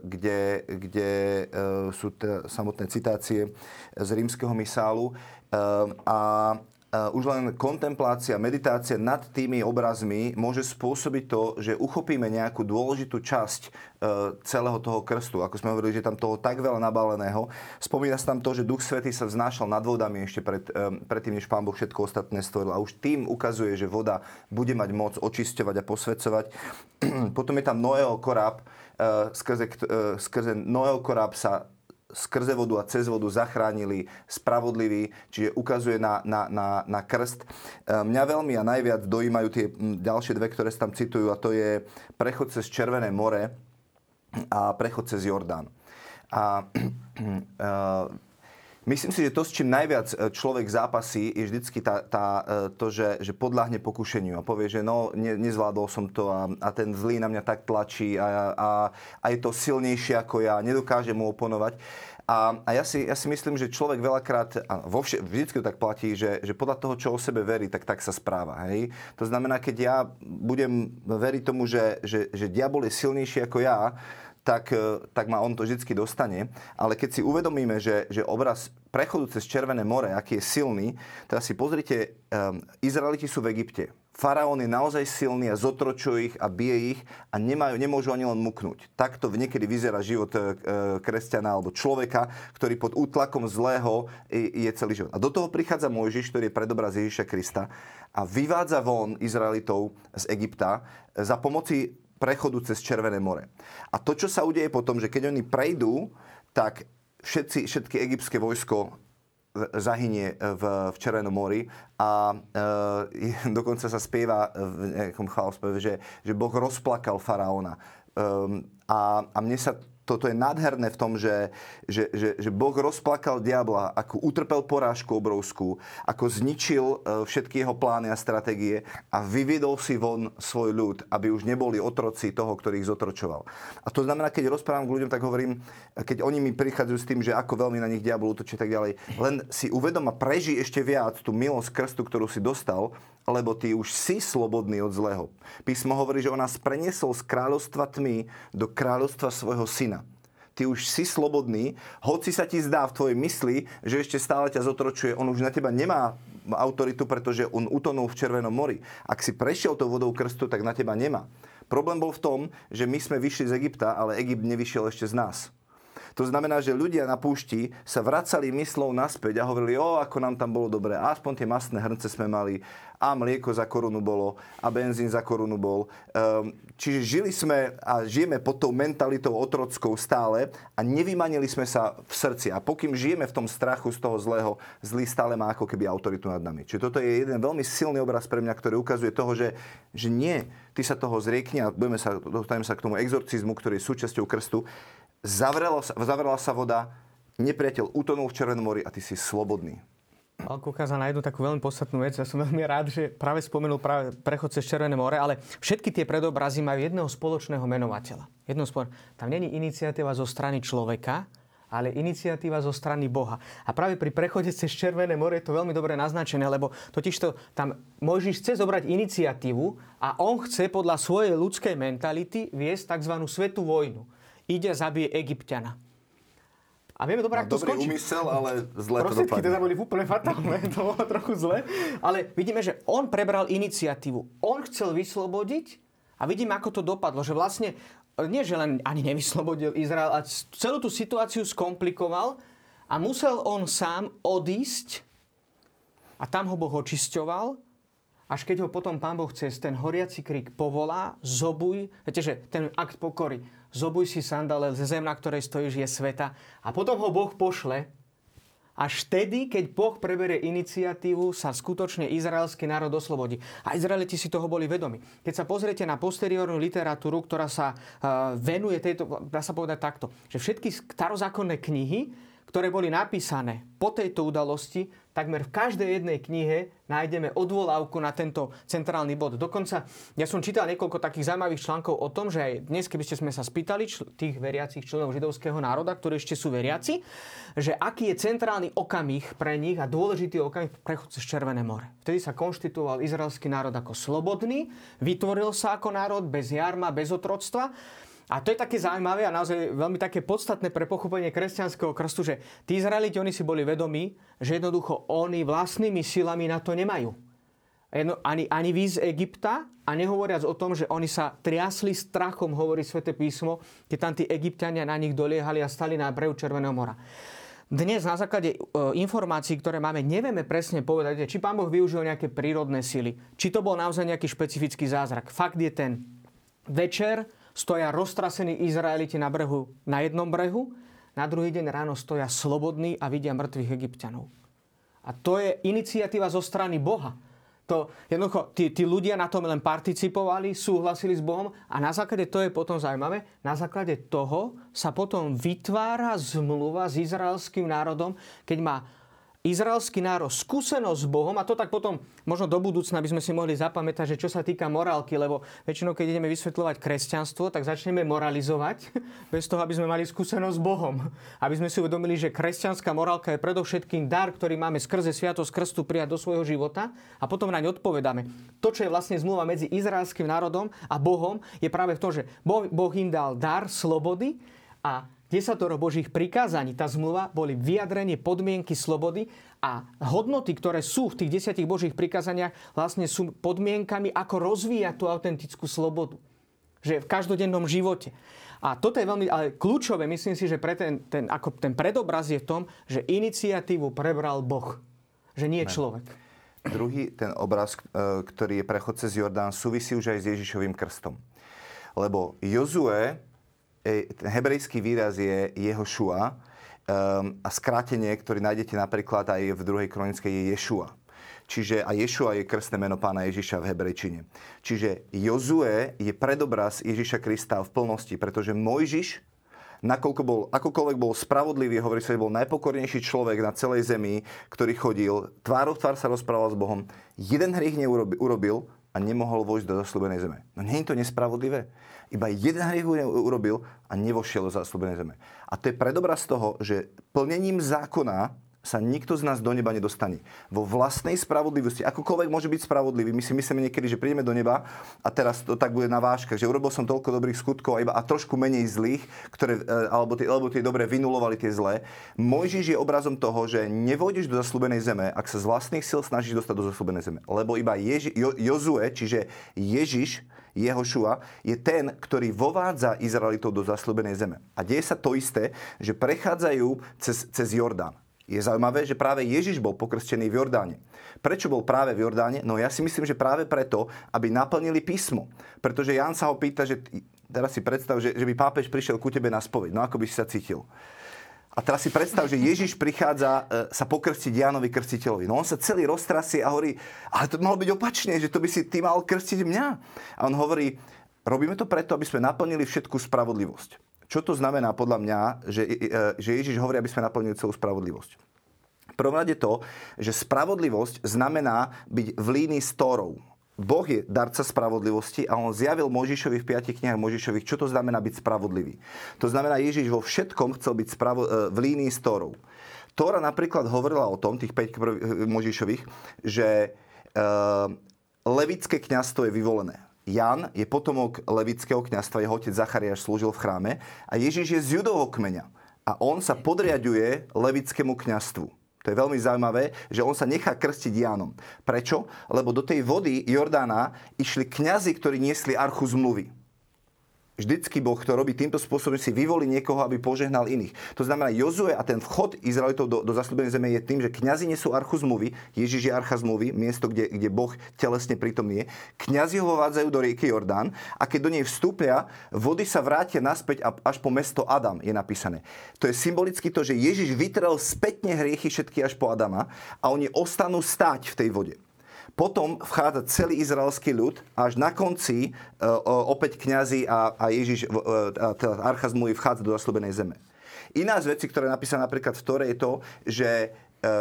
kde, kde eh, sú t- samotné citácie z rímskeho misálu. Eh, a už len kontemplácia, meditácia nad tými obrazmi môže spôsobiť to, že uchopíme nejakú dôležitú časť celého toho krstu. Ako sme hovorili, že tam toho tak veľa nabaleného. Spomína sa tam to, že Duch Svetý sa vznášal nad vodami ešte pred, predtým, než Pán Boh všetko ostatné stvoril. A už tým ukazuje, že voda bude mať moc očisťovať a posvedcovať. Potom je tam Noého koráb, Eh, skrze, eh, skrze Noého koráb sa skrze vodu a cez vodu zachránili spravodliví, čiže ukazuje na, na, na, na krst. Eh, mňa veľmi a najviac dojímajú tie ďalšie dve, ktoré sa tam citujú, a to je prechod cez Červené more a prechod cez Jordán. A Myslím si, že to, s čím najviac e, človek zápasí, je vždycky tá, tá, e, to, že, že podľahne pokušeniu a povie, že no, ne, nezvládol som to a, a ten zlý na mňa tak tlačí a, a, a je to silnejšie ako ja, nedokážem mu oponovať. A, a ja, si, ja si myslím, že človek veľakrát, a vo vše, vždycky to tak platí, že, že podľa toho, čo o sebe verí, tak tak sa správa. Hej? To znamená, keď ja budem veriť tomu, že, že, že diabol je silnejší ako ja, tak, e, tak ma on to vždy dostane. Ale keď si uvedomíme, že, že obraz prechodu cez Červené more, aký je silný, teraz si pozrite, um, Izraeliti sú v Egypte. Faraón je naozaj silný a zotročuje ich a bije ich a nemajú, nemôžu ani len muknúť. Takto niekedy vyzerá život e, kresťana alebo človeka, ktorý pod útlakom zlého je, celý život. A do toho prichádza Mojžiš, ktorý je predobraz Ježiša Krista a vyvádza von Izraelitov z Egypta za pomoci prechodu cez Červené more. A to, čo sa udeje potom, že keď oni prejdú, tak všetci, všetky egyptské vojsko zahynie v, v Červenom mori a e, dokonca sa spieva v nejakom chválospeve, že, že Boh rozplakal faraóna. E, a, a mne sa toto je nádherné v tom, že, že, že, že Boh rozplakal diabla, ako utrpel porážku obrovskú, ako zničil e, všetky jeho plány a stratégie a vyviedol si von svoj ľud, aby už neboli otroci toho, ktorý ich zotročoval. A to znamená, keď rozprávam k ľuďom, tak hovorím, keď oni mi prichádzajú s tým, že ako veľmi na nich diabol útočí tak ďalej, len si uvedom a preží ešte viac tú milosť krstu, ktorú si dostal, lebo ty už si slobodný od zlého. Písmo hovorí, že on nás preniesol z kráľovstva tmy do kráľovstva svojho syna. Ty už si slobodný, hoci sa ti zdá v tvojej mysli, že ešte stále ťa zotročuje, on už na teba nemá autoritu, pretože on utonul v Červenom mori. Ak si prešiel tou vodou krstu, tak na teba nemá. Problém bol v tom, že my sme vyšli z Egypta, ale Egypt nevyšiel ešte z nás. To znamená, že ľudia na púšti sa vracali myslou naspäť a hovorili, o, ako nám tam bolo dobre, aspoň tie masné hrnce sme mali, a mlieko za korunu bolo a benzín za korunu bol. Um, čiže žili sme a žijeme pod tou mentalitou otrockou stále a nevymanili sme sa v srdci. A pokým žijeme v tom strachu z toho zlého, zlý stále má ako keby autoritu nad nami. Čiže toto je jeden veľmi silný obraz pre mňa, ktorý ukazuje toho, že, že nie, ty sa toho zriekni a budeme sa, dostaneme sa k tomu exorcizmu, ktorý je súčasťou krstu. Zavrela, zavrela sa voda, nepriateľ utonul v Červenom mori a ty si slobodný. Alko ukázal na jednu takú veľmi podstatnú vec. Ja som veľmi rád, že práve spomenul práve prechod cez Červené more, ale všetky tie predobrazy majú jedného spoločného menovateľa. Jedného spolo... Tam není iniciatíva zo strany človeka, ale iniciatíva zo strany Boha. A práve pri prechode cez Červené more je to veľmi dobre naznačené, lebo totižto tam Mojžiš chce zobrať iniciatívu a on chce podľa svojej ľudskej mentality viesť tzv. svetú vojnu. Ide a zabije Egyptiana. A vieme dobre, to dobrý skončí. úmysel, ale zle to dopadne. teda boli úplne fatálne, to bolo trochu zle. Ale vidíme, že on prebral iniciatívu. On chcel vyslobodiť a vidíme, ako to dopadlo. Že vlastne, nie že len ani nevyslobodil Izrael, a celú tú situáciu skomplikoval a musel on sám odísť a tam ho Boh očisťoval až keď ho potom Pán Boh cez ten horiaci krík povolá, zobuj, viete, že ten akt pokory, zobuj si sandale ze zem, na ktorej stojíš, je sveta. A potom ho Boh pošle, až vtedy, keď Boh preberie iniciatívu, sa skutočne izraelský národ oslobodí. A Izraeliti si toho boli vedomi. Keď sa pozriete na posteriornú literatúru, ktorá sa uh, venuje tejto, dá sa povedať takto, že všetky starozákonné knihy ktoré boli napísané po tejto udalosti, takmer v každej jednej knihe nájdeme odvolávku na tento centrálny bod. Dokonca ja som čítal niekoľko takých zaujímavých článkov o tom, že aj dnes, keby ste sme sa spýtali čl- tých veriacich členov židovského národa, ktorí ešte sú veriaci, že aký je centrálny okamih pre nich a dôležitý okamih prechod cez Červené more. Vtedy sa konštituoval izraelský národ ako slobodný, vytvoril sa ako národ bez jarma, bez otroctva a to je také zaujímavé a naozaj veľmi také podstatné pre pochopenie kresťanského krstu, že tí Izraeliti, oni si boli vedomí, že jednoducho oni vlastnými silami na to nemajú. Jedno, ani, ani víz Egypta a nehovoriac o tom, že oni sa triasli strachom, hovorí sväté písmo, keď tam tí egyptiania na nich doliehali a stali na brehu Červeného mora. Dnes na základe e, informácií, ktoré máme, nevieme presne povedať, či pán Boh využil nejaké prírodné sily, či to bol naozaj nejaký špecifický zázrak. Fakt je ten večer, stoja roztrasení Izraeliti na brehu, na jednom brehu, na druhý deň ráno stoja slobodní a vidia mŕtvych egyptianov. A to je iniciatíva zo strany Boha. To, jednoducho, tí, tí ľudia na tom len participovali, súhlasili s Bohom a na základe to je potom zaujímavé, na základe toho sa potom vytvára zmluva s izraelským národom, keď má izraelský národ skúsenosť s Bohom, a to tak potom možno do budúcna by sme si mohli zapamätať, že čo sa týka morálky, lebo väčšinou, keď ideme vysvetľovať kresťanstvo, tak začneme moralizovať, bez toho, aby sme mali skúsenosť s Bohom. Aby sme si uvedomili, že kresťanská morálka je predovšetkým dar, ktorý máme skrze sviatosť krstu prijať do svojho života a potom naň odpovedáme. To, čo je vlastne zmluva medzi izraelským národom a Bohom, je práve v tom, že boh, im dal dar slobody a desatoro Božích prikázaní, tá zmluva, boli vyjadrenie podmienky slobody a hodnoty, ktoré sú v tých desiatich Božích prikázaniach, vlastne sú podmienkami, ako rozvíjať tú autentickú slobodu. Že v každodennom živote. A toto je veľmi ale kľúčové, myslím si, že pre ten, ten, ako ten predobraz je v tom, že iniciatívu prebral Boh. Že nie je človek. Druhý, ten obraz, e, ktorý je prechod cez Jordán, súvisí už aj s Ježišovým krstom. Lebo Jozue ten hebrejský výraz je Jehošua um, a skrátenie, ktorý nájdete napríklad aj v druhej kronickej je Ješua. Čiže a Ješua je krstné meno pána Ježiša v hebrejčine. Čiže Jozue je predobraz Ježiša Krista v plnosti, pretože Mojžiš, nakoľko bol, akokoľvek bol spravodlivý, hovorí sa, že bol najpokornejší človek na celej zemi, ktorý chodil, tvárov tvár sa rozprával s Bohom, jeden hriech neurobil a nemohol vojsť do zasľúbenej zeme. No nie je to nespravodlivé? Iba jeden hriech urobil a nevošiel do záslúbenej zeme. A to je predobraz toho, že plnením zákona sa nikto z nás do neba nedostane. Vo vlastnej spravodlivosti, akokoľvek môže byť spravodlivý, my si myslíme niekedy, že prídeme do neba a teraz to tak bude na váškach, že urobil som toľko dobrých skutkov a, iba, a trošku menej zlých, ktoré, e, alebo, tie, alebo tie dobré vynulovali tie zlé. Mojžiš je obrazom toho, že nevôjdeš do zaslúbenej zeme, ak sa z vlastných sil snažíš dostať do zaslúbenej zeme. Lebo iba Ježi, jo, Jozue, čiže Ježiš, Jehošua, je ten, ktorý vovádza Izraelitov do zaslúbenej zeme. A deje sa to isté, že prechádzajú cez, cez Jordán. Je zaujímavé, že práve Ježiš bol pokrstený v Jordáne. Prečo bol práve v Jordáne? No ja si myslím, že práve preto, aby naplnili písmo. Pretože Ján sa ho pýta, že teraz si predstav, že, že by pápež prišiel ku tebe na spoveď. No ako by si sa cítil? A teraz si predstav, že Ježiš prichádza e, sa pokrstiť Jánovi Krstiteľovi. No on sa celý roztrasie a hovorí, ale to mohlo byť opačne, že to by si ty mal krstiť mňa. A on hovorí, robíme to preto, aby sme naplnili všetku spravodlivosť. Čo to znamená podľa mňa, že, e, že Ježiš hovorí, aby sme naplnili celú spravodlivosť? Prvom rade to, že spravodlivosť znamená byť v línii s Tórou. Boh je darca spravodlivosti a on zjavil Možišovi v piatich knihách Možišových, čo to znamená byť spravodlivý. To znamená, Ježiš vo všetkom chcel byť spravo- e, v línii s Tórou. Tóra napríklad hovorila o tom, tých 5 e, Možišových, že e, levické kňazstvo je vyvolené. Jan je potomok levického kňazstva, jeho otec Zachariáš slúžil v chráme a Ježiš je z judovho kmeňa. A on sa podriaduje levickému kňastvu. To je veľmi zaujímavé, že on sa nechá krstiť Jánom. Prečo? Lebo do tej vody Jordána išli kňazi, ktorí niesli archu zmluvy. Vždycky Boh to robí týmto spôsobom, si vyvolí niekoho, aby požehnal iných. To znamená, Jozue a ten vchod Izraelitov do, do zasľúbenej zeme je tým, že kňazi nesú archu zmluvy, Ježiš je archa zmluvy, miesto, kde, kde Boh telesne prítomný je. Kňazi ho vádzajú do rieky Jordán a keď do nej vstúpia, vody sa vrátia naspäť až po mesto Adam, je napísané. To je symbolicky to, že Ježiš vytrel spätne hriechy všetky až po Adama a oni ostanú stáť v tej vode. Potom vchádza celý izraelský ľud a až na konci e, opäť kňazi a, a Ježiš, e, teda archa vchádza do zaslúbenej zeme. Iná z vecí, ktorá je napísaná napríklad v Tore, je to, že e,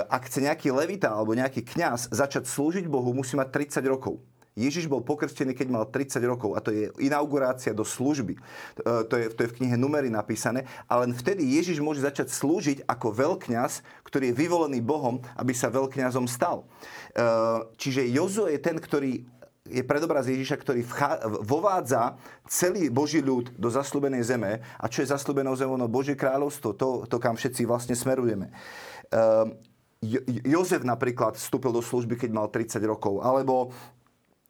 ak chce nejaký levita alebo nejaký kňaz začať slúžiť Bohu, musí mať 30 rokov. Ježiš bol pokrstený, keď mal 30 rokov a to je inaugurácia do služby. To je, to je v knihe Numery napísané. A len vtedy Ježiš môže začať slúžiť ako veľkňaz, ktorý je vyvolený Bohom, aby sa veľkňazom stal. Čiže Jozo je ten, ktorý je predobraz Ježiša, ktorý vchá, vovádza celý Boží ľud do zaslúbenej zeme. A čo je zaslúbenou zemou? No Božie kráľovstvo, to, to kam všetci vlastne smerujeme. Jo- Jozef napríklad vstúpil do služby, keď mal 30 rokov. Alebo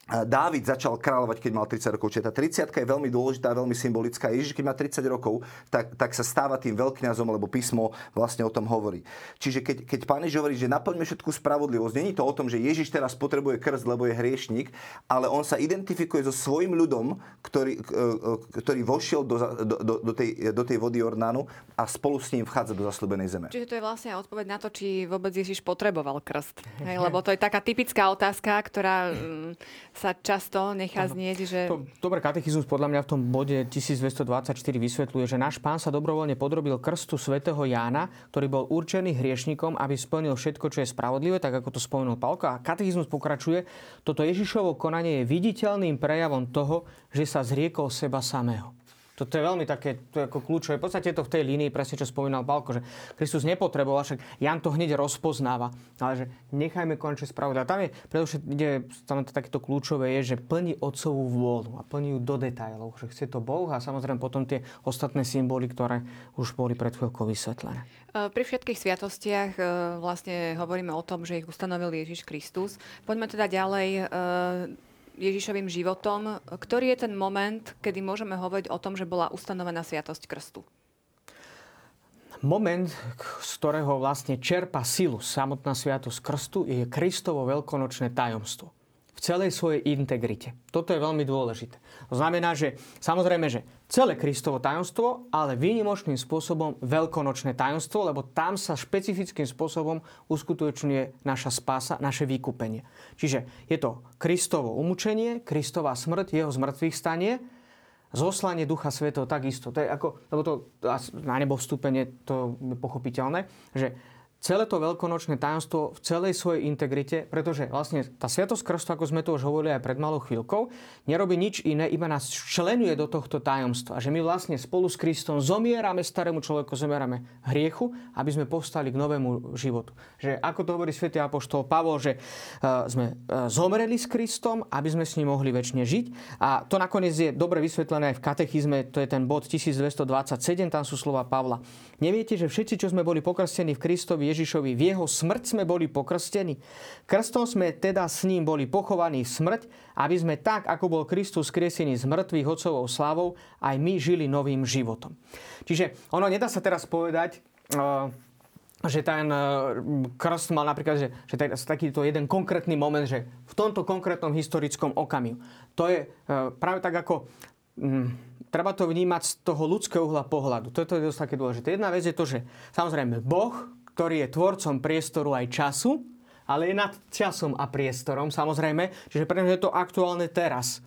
Dávid začal kráľovať, keď mal 30 rokov. Čiže tá 30 je veľmi dôležitá, veľmi symbolická. Ježiš, keď má 30 rokov, tak, tak sa stáva tým veľkňazom, lebo písmo vlastne o tom hovorí. Čiže keď, keď pán Ježiš hovorí, že naplňme všetku spravodlivosť, není to o tom, že Ježiš teraz potrebuje krst, lebo je hriešnik, ale on sa identifikuje so svojim ľudom, ktorý, e, e, ktorý vošiel do, do, do, do, tej, do tej vody Jordánu a spolu s ním vchádza do zasľubenej zeme. Čiže to je vlastne odpoveď na to, či vôbec Ježiš potreboval krst. Hej, lebo to je taká typická otázka, ktorá mm, sa často nechá znieť, že... To, dobre, katechizmus podľa mňa v tom bode 1224 vysvetľuje, že náš pán sa dobrovoľne podrobil krstu svätého Jána, ktorý bol určený hriešnikom, aby splnil všetko, čo je spravodlivé, tak ako to spomenul Palko. A katechizmus pokračuje, toto Ježišovo konanie je viditeľným prejavom toho, že sa zriekol seba samého. Toto je veľmi také to ako kľúčové. V podstate je to v tej línii, presne čo spomínal Balko, že Kristus nepotreboval, však Jan to hneď rozpoznáva, ale že nechajme konečne spravodať. Tam je, predovšetkým tam to takéto kľúčové je, že plní otcovú vôľu a plní ju do detajlov, že chce to Boh a samozrejme potom tie ostatné symboly, ktoré už boli pred chvíľkou vysvetlené. E, pri všetkých sviatostiach e, vlastne hovoríme o tom, že ich ustanovil Ježiš Kristus. Poďme teda ďalej e, Ježišovým životom. Ktorý je ten moment, kedy môžeme hovoriť o tom, že bola ustanovená sviatosť krstu? Moment, z ktorého vlastne čerpa silu samotná sviatosť krstu, je Kristovo veľkonočné tajomstvo v celej svojej integrite. Toto je veľmi dôležité. To znamená, že samozrejme, že celé Kristovo tajomstvo, ale výnimočným spôsobom veľkonočné tajomstvo, lebo tam sa špecifickým spôsobom uskutočňuje naša spása, naše vykúpenie. Čiže je to Kristovo umúčenie, Kristová smrť, jeho zmrtvých stanie, zoslanie Ducha Svetého takisto. To je ako, lebo to na nebo vstúpenie, to je pochopiteľné, že celé to veľkonočné tajomstvo v celej svojej integrite, pretože vlastne tá Sviatosť Krstu, ako sme to už hovorili aj pred malou chvíľkou, nerobí nič iné, iba nás členuje do tohto tajomstva. Že my vlastne spolu s Kristom zomierame starému človeku, zomierame hriechu, aby sme povstali k novému životu. Že ako to hovorí svätý Apoštol Pavol, že uh, sme uh, zomreli s Kristom, aby sme s ním mohli väčšine žiť. A to nakoniec je dobre vysvetlené aj v katechizme, to je ten bod 1227, tam sú slova Pavla. Neviete, že všetci, čo sme boli pokrstení v Kristovi Ježišovi, v jeho smrť sme boli pokrstení. Krstom sme teda s ním boli pochovaní v smrť, aby sme tak, ako bol Kristus skriesený z mŕtvych otcovou slávou, aj my žili novým životom. Čiže ono nedá sa teraz povedať, eh, že ten eh, krst mal napríklad, že, že takýto jeden konkrétny moment, že v tomto konkrétnom historickom okamihu. To je eh, práve tak ako mm, treba to vnímať z toho ľudského uhla pohľadu. Toto je dosť také dôležité. Jedna vec je to, že samozrejme Boh, ktorý je tvorcom priestoru aj času, ale je nad časom a priestorom, samozrejme, čiže pre je to aktuálne teraz.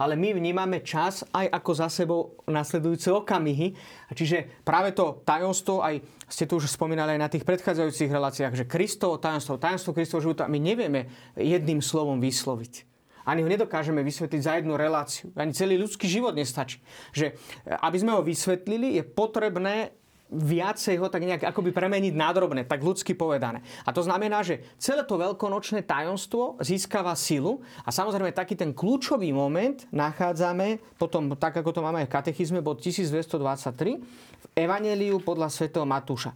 Ale my vnímame čas aj ako za sebou nasledujúce okamihy. Čiže práve to tajomstvo, aj ste tu už spomínali aj na tých predchádzajúcich reláciách, že Kristovo tajomstvo, tajomstvo Kristovho života, my nevieme jedným slovom vysloviť ani ho nedokážeme vysvetliť za jednu reláciu. Ani celý ľudský život nestačí. Že aby sme ho vysvetlili, je potrebné viacej ho tak nejak akoby premeniť nádrobne, tak ľudsky povedané. A to znamená, že celé to veľkonočné tajomstvo získava silu a samozrejme taký ten kľúčový moment nachádzame potom, tak ako to máme aj v katechizme, bod 1223 v Evangeliu podľa svätého Matúša.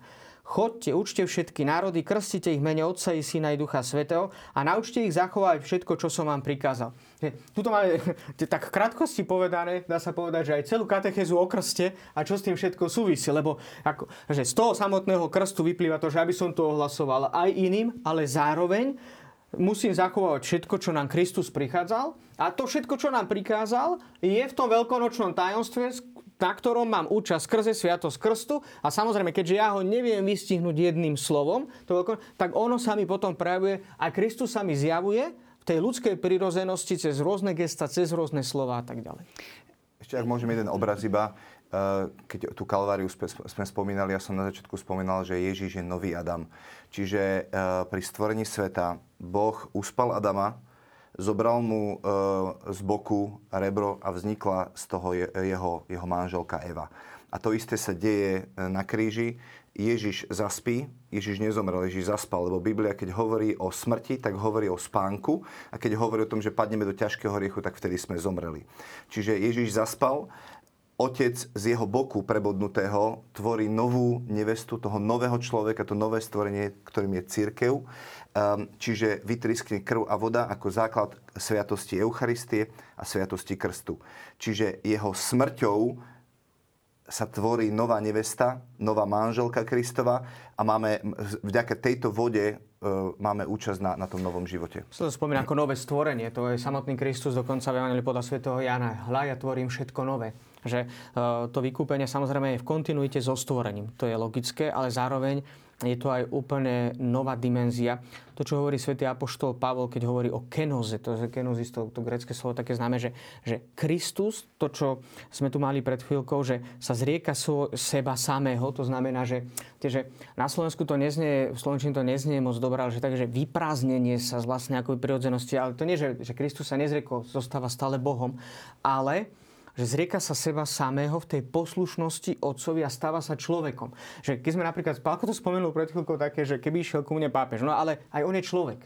Chodte, učte všetky národy, krstite ich mene Otca i Syna i Ducha Svetého a naučte ich zachovať všetko, čo som vám prikázal. Tuto máme tak krátkosti povedané, dá sa povedať, že aj celú katechezu o krste a čo s tým všetko súvisí. Lebo ako, že z toho samotného krstu vyplýva to, že aby som to ohlasoval aj iným, ale zároveň musím zachovať všetko, čo nám Kristus prichádzal. A to všetko, čo nám prikázal, je v tom veľkonočnom tajomstve, na ktorom mám účasť skrze Sviatosť Krstu a samozrejme, keďže ja ho neviem vystihnúť jedným slovom, tak ono sa mi potom prejavuje a Kristus sa mi zjavuje v tej ľudskej prirozenosti cez rôzne gesta, cez rôzne slova a tak ďalej. Ešte ak môžem jeden obraz iba, eh, keď tú Kalváriu sme spomínali, ja som na začiatku spomínal, že Ježíš je nový Adam. Čiže eh, pri stvorení sveta Boh uspal Adama, zobral mu e, z boku rebro a vznikla z toho jeho, jeho manželka Eva. A to isté sa deje e, na kríži. Ježiš zaspí, Ježiš nezomrel, Ježiš zaspal, lebo Biblia, keď hovorí o smrti, tak hovorí o spánku a keď hovorí o tom, že padneme do ťažkého hriechu, tak vtedy sme zomreli. Čiže Ježiš zaspal, otec z jeho boku prebodnutého tvorí novú nevestu, toho nového človeka, to nové stvorenie, ktorým je církev Ehm, čiže vytriskne krv a voda ako základ sviatosti Eucharistie a sviatosti krstu. Čiže jeho smrťou sa tvorí nová nevesta, nová manželka Kristova a máme vďaka tejto vode e, máme účasť na, na tom novom živote. Sa to spomína ako nové stvorenie. To je samotný Kristus dokonca v Evangeliu podľa svätého Jana. Hľa, ja tvorím všetko nové. Že e, to vykúpenie samozrejme je v kontinuite so stvorením. To je logické, ale zároveň je to aj úplne nová dimenzia. To, čo hovorí svätý Apoštol Pavol, keď hovorí o kenoze, to je kenozis, to, to grecké slovo také známe, že, že Kristus, to, čo sme tu mali pred chvíľkou, že sa zrieka so, seba samého, to znamená, že, že na Slovensku to neznie, v Slovenčine to neznie moc dobré, ale že takže vyprázdnenie sa z vlastnej akoby prirodzenosti, ale to nie, že, že Kristus sa nezriekol, zostáva stále Bohom, ale že zrieka sa seba samého v tej poslušnosti otcovi a stáva sa človekom. Že keď sme napríklad, Pálko to spomenul pred chvíľkou také, že keby išiel ku mne pápež, no ale aj on je človek.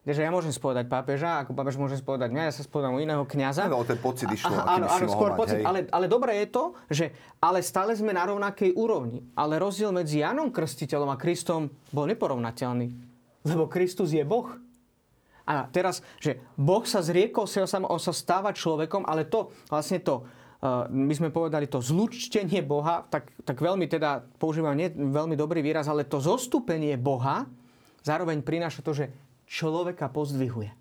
Takže ja môžem spovedať pápeža, ako pápež môže spovedať mňa, ja sa spovedám u iného kniaza. Áno, ten pocit išlo. Áno, áno, skôr pocit. Ale, ale dobré je to, že ale stále sme na rovnakej úrovni. Ale rozdiel medzi Janom Krstiteľom a Kristom bol neporovnateľný. Lebo Kristus je Boh. A teraz, že Boh sa zriekol sa, on sa stáva človekom, ale to, vlastne to, uh, my sme povedali to zlučtenie Boha, tak, tak veľmi teda, používam nie veľmi dobrý výraz, ale to zostúpenie Boha zároveň prináša to, že človeka pozdvihuje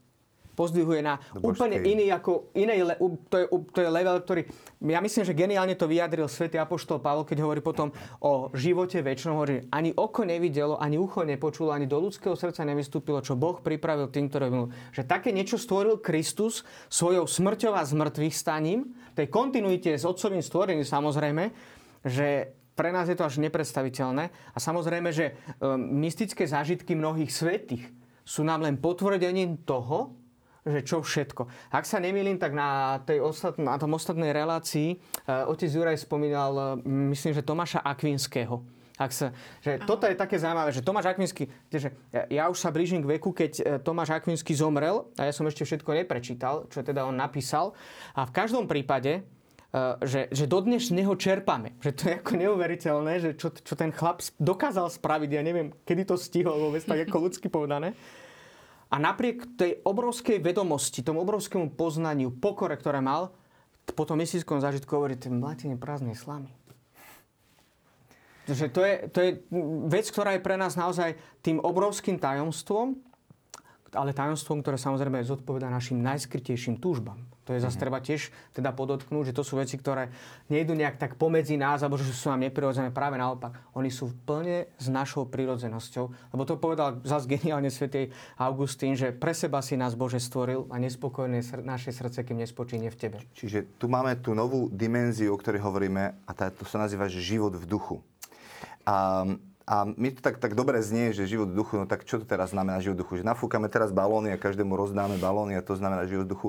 pozdvihuje na úplne iný ako inej, to je, to je level, ktorý, ja myslím, že geniálne to vyjadril svätý Apoštol Pavol, keď hovorí potom o živote väčšnom, hovorí, ani oko nevidelo, ani ucho nepočulo, ani do ľudského srdca nevystúpilo, čo Boh pripravil tým, ktoré minul. Že také niečo stvoril Kristus svojou smrťou a zmrtvých staním, tej kontinuite s otcovým stvorením samozrejme, že pre nás je to až nepredstaviteľné. A samozrejme, že um, mystické zážitky mnohých svetých sú nám len potvrdením toho, že čo všetko. Ak sa nemýlim, tak na, tej ostat, na tom ostatnej relácii uh, otec Juraj spomínal, uh, myslím, že Tomáša Akvinského. Ak sa, že toto je také zaujímavé, že Tomáš Akvinsky, že ja, ja už sa blížim k veku, keď Tomáš Akvinsky zomrel a ja som ešte všetko neprečítal, čo teda on napísal. A v každom prípade, že, že dodnes neho čerpame. Že to je ako neuveriteľné, že čo, čo ten chlap dokázal spraviť. Ja neviem, kedy to stihol vôbec, tak ako ľudsky povedané. A napriek tej obrovskej vedomosti, tomu obrovskému poznaniu, pokore, ktoré mal, po tom mesíckom zážitku hovorí, ten mladín prázdnej slamy. Takže to je, to je vec, ktorá je pre nás naozaj tým obrovským tajomstvom, ale tajomstvom, ktoré samozrejme zodpoveda našim najskrytejším túžbám. To je zase mhm. treba tiež teda podotknúť, že to sú veci, ktoré nejdu nejak tak pomedzi nás, alebo že sú nám neprirodzené. Práve naopak, oni sú plne s našou prirodzenosťou. Lebo to povedal zase geniálne svätý Augustín, že pre seba si nás Bože stvoril a nespokojné sr- naše srdce, kým nespočíne v tebe. Čiže tu máme tú novú dimenziu, o ktorej hovoríme a tá, to sa nazýva, že život v duchu. A a mi to tak, tak dobre znie, že život v duchu, no tak čo to teraz znamená život v duchu? Že nafúkame teraz balóny a každému rozdáme balóny a to znamená život v duchu.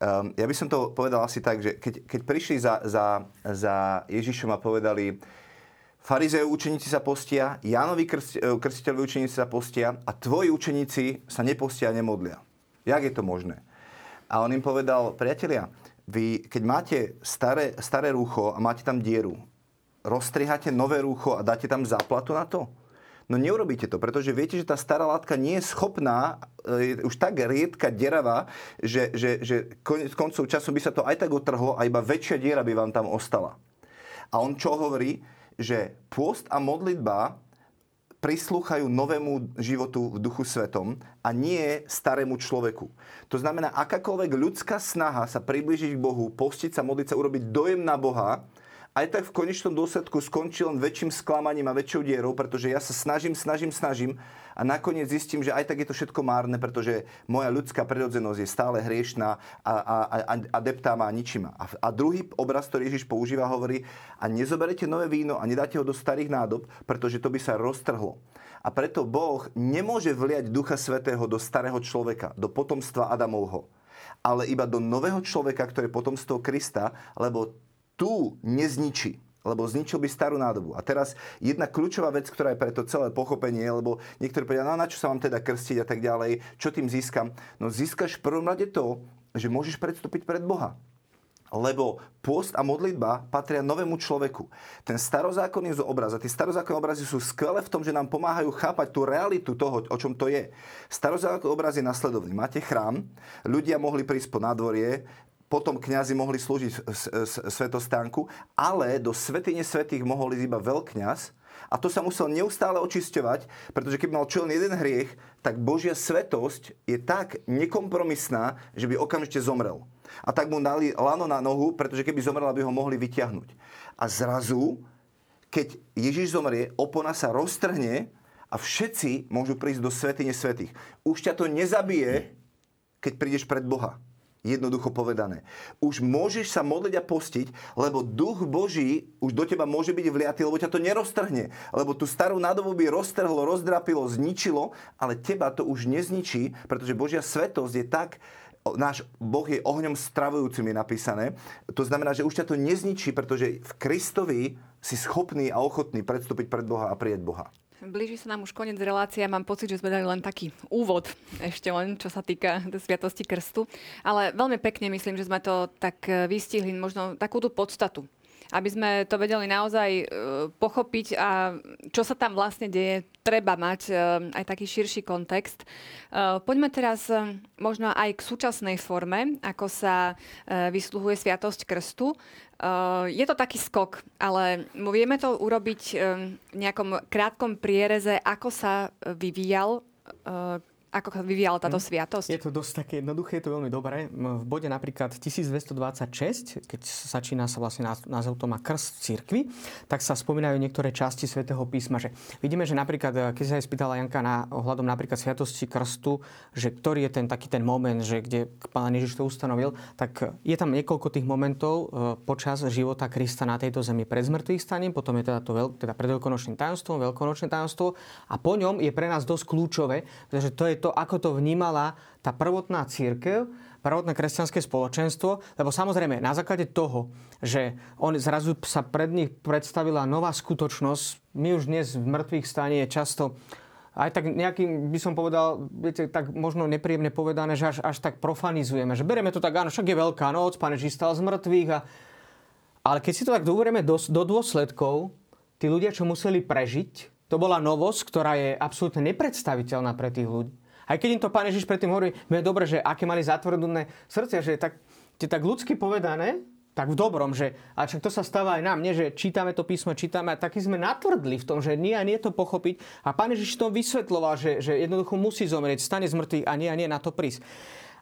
Um, ja by som to povedal asi tak, že keď, keď prišli za, za, za Ježišom a povedali, Farizeju učeníci sa postia, Jánovi krst, e, krstiteľovi učeníci sa postia a tvoji učeníci sa nepostia a nemodlia. Jak je to možné? A on im povedal, priatelia, vy keď máte staré, staré rúcho a máte tam dieru, rozstriháte nové rúcho a dáte tam záplatu na to? No neurobíte to, pretože viete, že tá stará látka nie je schopná, je už tak riedka, deravá, že, že, že konec koncov času by sa to aj tak utrhlo a iba väčšia diera by vám tam ostala. A on čo hovorí? Že pôst a modlitba prislúchajú novému životu v duchu svetom a nie starému človeku. To znamená, akákoľvek ľudská snaha sa priblížiť k Bohu, postiť sa, modliť sa, urobiť dojem na Boha, aj tak v konečnom dôsledku skončí len väčším sklamaním a väčšou dierou, pretože ja sa snažím, snažím, snažím a nakoniec zistím, že aj tak je to všetko márne, pretože moja ľudská prirodzenosť je stále hriešná a, a, a, a deptá ma a ničí ma. A, a druhý obraz, ktorý Ježiš používa, hovorí, a nezoberete nové víno a nedáte ho do starých nádob, pretože to by sa roztrhlo. A preto Boh nemôže vliať Ducha Svetého do starého človeka, do potomstva Adamovho ale iba do nového človeka, ktoré je potomstvo Krista, lebo tu nezničí lebo zničil by starú nádobu. A teraz jedna kľúčová vec, ktorá je pre to celé pochopenie, lebo niektorí povedia, no na čo sa mám teda krstiť a tak ďalej, čo tým získam? No získaš v prvom rade to, že môžeš predstúpiť pred Boha. Lebo pôst a modlitba patria novému človeku. Ten starozákonný obraz a tie starozákonné obrazy sú skvelé v tom, že nám pomáhajú chápať tú realitu toho, o čom to je. Starozákonný obraz je nasledovný. Máte chrám, ľudia mohli prísť po nádvorie, potom kňazi mohli slúžiť svetostánku, ale do svetine svetých mohol ísť iba veľkňaz a to sa musel neustále očisťovať, pretože keby mal čo len jeden hriech, tak Božia svetosť je tak nekompromisná, že by okamžite zomrel. A tak mu dali lano na nohu, pretože keby zomrel, aby ho mohli vyťahnuť. A zrazu, keď Ježiš zomrie, opona sa roztrhne a všetci môžu prísť do svetine svetých. Už ťa to nezabije, keď prídeš pred Boha. Jednoducho povedané. Už môžeš sa modliť a postiť, lebo duch Boží už do teba môže byť vliatý, lebo ťa to neroztrhne. Lebo tú starú nádobu by roztrhlo, rozdrapilo, zničilo, ale teba to už nezničí, pretože Božia svetosť je tak, náš Boh je ohňom stravujúcim je napísané. To znamená, že už ťa to nezničí, pretože v Kristovi si schopný a ochotný predstúpiť pred Boha a prijať Boha. Blíži sa nám už koniec relácie. Mám pocit, že sme dali len taký úvod ešte len, čo sa týka Sviatosti Krstu. Ale veľmi pekne myslím, že sme to tak vystihli, možno takú tú podstatu aby sme to vedeli naozaj eh, pochopiť a čo sa tam vlastne deje, treba mať eh, aj taký širší kontext. Poďme teraz možno aj k súčasnej forme, ako sa vysluhuje Sviatosť Krstu. Je to taký skok, ale vieme to urobiť v nejakom krátkom priereze, ako sa vyvíjal ako vyvíjala táto hm. sviatosť? Je to dosť také jednoduché, je to veľmi dobré. V bode napríklad 1226, keď začína sa vlastne názov to má krst cirkvi, tak sa spomínajú niektoré časti svätého písma. Že vidíme, že napríklad, eh, keď sa aj spýtala Janka na ohľadom napríklad sviatosti krstu, že ktorý je ten taký ten moment, že kde pán Ježiš to ustanovil, tak je tam niekoľko tých momentov eh, počas života Krista na tejto zemi pred zmrtvých staním, potom je teda to veľ, teda pred veľkonočným tajomstvom, veľkonočné tajomstvo a po ňom je pre nás dosť kľúčové, pretože to je to, ako to vnímala tá prvotná církev, prvotné kresťanské spoločenstvo, lebo samozrejme na základe toho, že on zrazu sa pred nich predstavila nová skutočnosť, my už dnes v mŕtvych stane je často aj tak nejakým, by som povedal, viete, tak možno nepríjemne povedané, že až, až tak profanizujeme, že bereme to tak, áno, však je veľká noc, pán Ježiš stal z mŕtvych a... Ale keď si to tak doverieme do, do dôsledkov, tí ľudia, čo museli prežiť, to bola novosť, ktorá je absolútne nepredstaviteľná pre tých ľudí. Aj keď im to pán Ježiš predtým hovorí, je dobre, že aké mali zatvrdené srdcia, že tak, je tak ľudsky povedané, tak v dobrom, že a však to sa stáva aj nám, nie, že čítame to písmo, čítame a taký sme natvrdli v tom, že nie a nie to pochopiť. A pán Ježiš to vysvetloval, že, že jednoducho musí zomrieť, stane z mŕtvych a nie a nie na to prísť.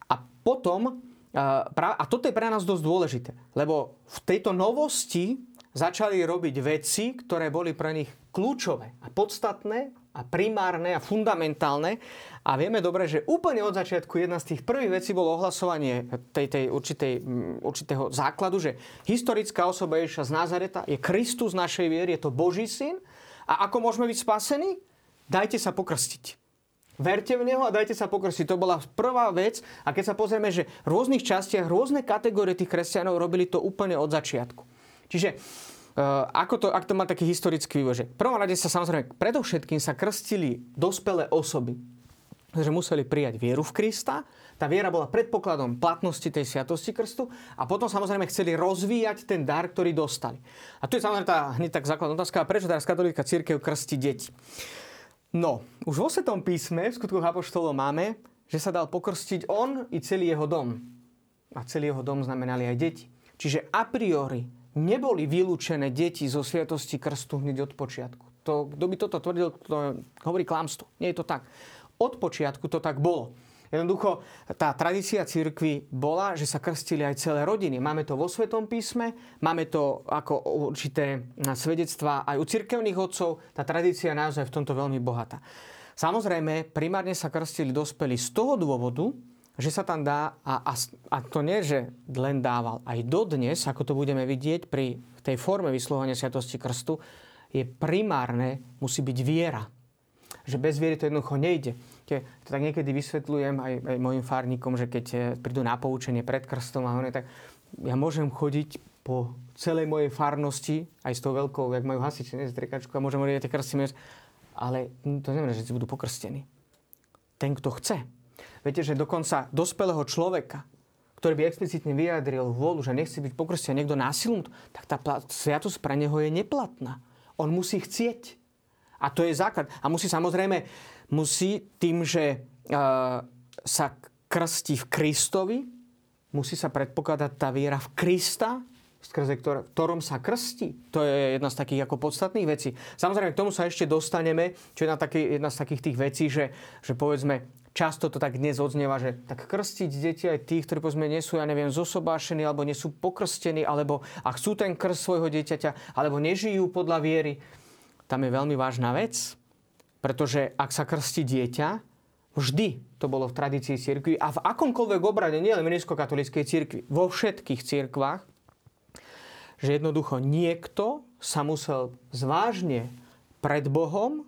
A potom, a toto je pre nás dosť dôležité, lebo v tejto novosti začali robiť veci, ktoré boli pre nich kľúčové a podstatné a primárne a fundamentálne. A vieme dobre, že úplne od začiatku jedna z tých prvých vecí bolo ohlasovanie tej, tej určitej, určitého základu, že historická osoba Ježiša z Nazareta je Kristus našej viery, je to Boží syn. A ako môžeme byť spasení? Dajte sa pokrstiť. Verte v Neho a dajte sa pokrstiť. To bola prvá vec. A keď sa pozrieme, že v rôznych častiach, rôzne kategórie tých kresťanov robili to úplne od začiatku. Čiže ako to, ak to má taký historický vývoj, že v prvom rade sa samozrejme, predovšetkým sa krstili dospelé osoby, že museli prijať vieru v Krista. Tá viera bola predpokladom platnosti tej sviatosti krstu a potom samozrejme chceli rozvíjať ten dar, ktorý dostali. A tu je samozrejme tá hneď tak základná otázka, prečo teraz katolícka církev krsti deti. No, už vo Svetom písme, v skutkoch Apoštolov máme, že sa dal pokrstiť on i celý jeho dom. A celý jeho dom znamenali aj deti. Čiže a priori neboli vylúčené deti zo sviatosti krstu hneď od počiatku. To, kto by toto tvrdil, to hovorí klamstvo. Nie je to tak. Od počiatku to tak bolo. Jednoducho, tá tradícia církvy bola, že sa krstili aj celé rodiny. Máme to vo Svetom písme, máme to ako určité svedectvá aj u cirkevných otcov. Tá tradícia je naozaj v tomto veľmi bohatá. Samozrejme, primárne sa krstili dospelí z toho dôvodu, že sa tam dá, a, a, a to nie, že len dával, aj dodnes, ako to budeme vidieť pri tej forme vyslovania Sviatosti Krstu, je primárne, musí byť viera. Že bez viery to jednoducho nejde. To tak niekedy vysvetľujem aj, aj mojim farníkom, že keď eh, prídu na poučenie pred krstom a one, tak ja môžem chodiť po celej mojej farnosti, aj s tou veľkou, jak majú hasiči, ne, strekačku, a môžem hovoriť tie krsty, ale to znamená, že si budú pokrstení. Ten, kto chce, Viete, že dokonca dospelého človeka, ktorý by explicitne vyjadril vôľu, že nechce byť pokrstený niekto násilom, tak tá sviatosť pre neho je neplatná. On musí chcieť. A to je základ. A musí samozrejme, musí tým, že uh, sa krstí v Kristovi, musí sa predpokladať tá viera v Krista, skrze ktor- ktorom sa krstí. To je jedna z takých ako podstatných vecí. Samozrejme, k tomu sa ešte dostaneme, čo je jedna, taký, jedna z takých tých vecí, že, že povedzme, často to tak dnes odznieva, že tak krstiť deti aj tých, ktorí povedzme nie sú, ja neviem, zosobášení, alebo nie sú pokrstení, alebo a chcú ten krst svojho dieťaťa, alebo nežijú podľa viery. Tam je veľmi vážna vec, Pretože ak sa krstí dieťa, vždy to bolo v tradícii cirkvi a v akomkoľvek obrade, nielen v katolíckej cirkvi, vo všetkých cirkvách, že jednoducho niekto sa musel zvážne pred Bohom,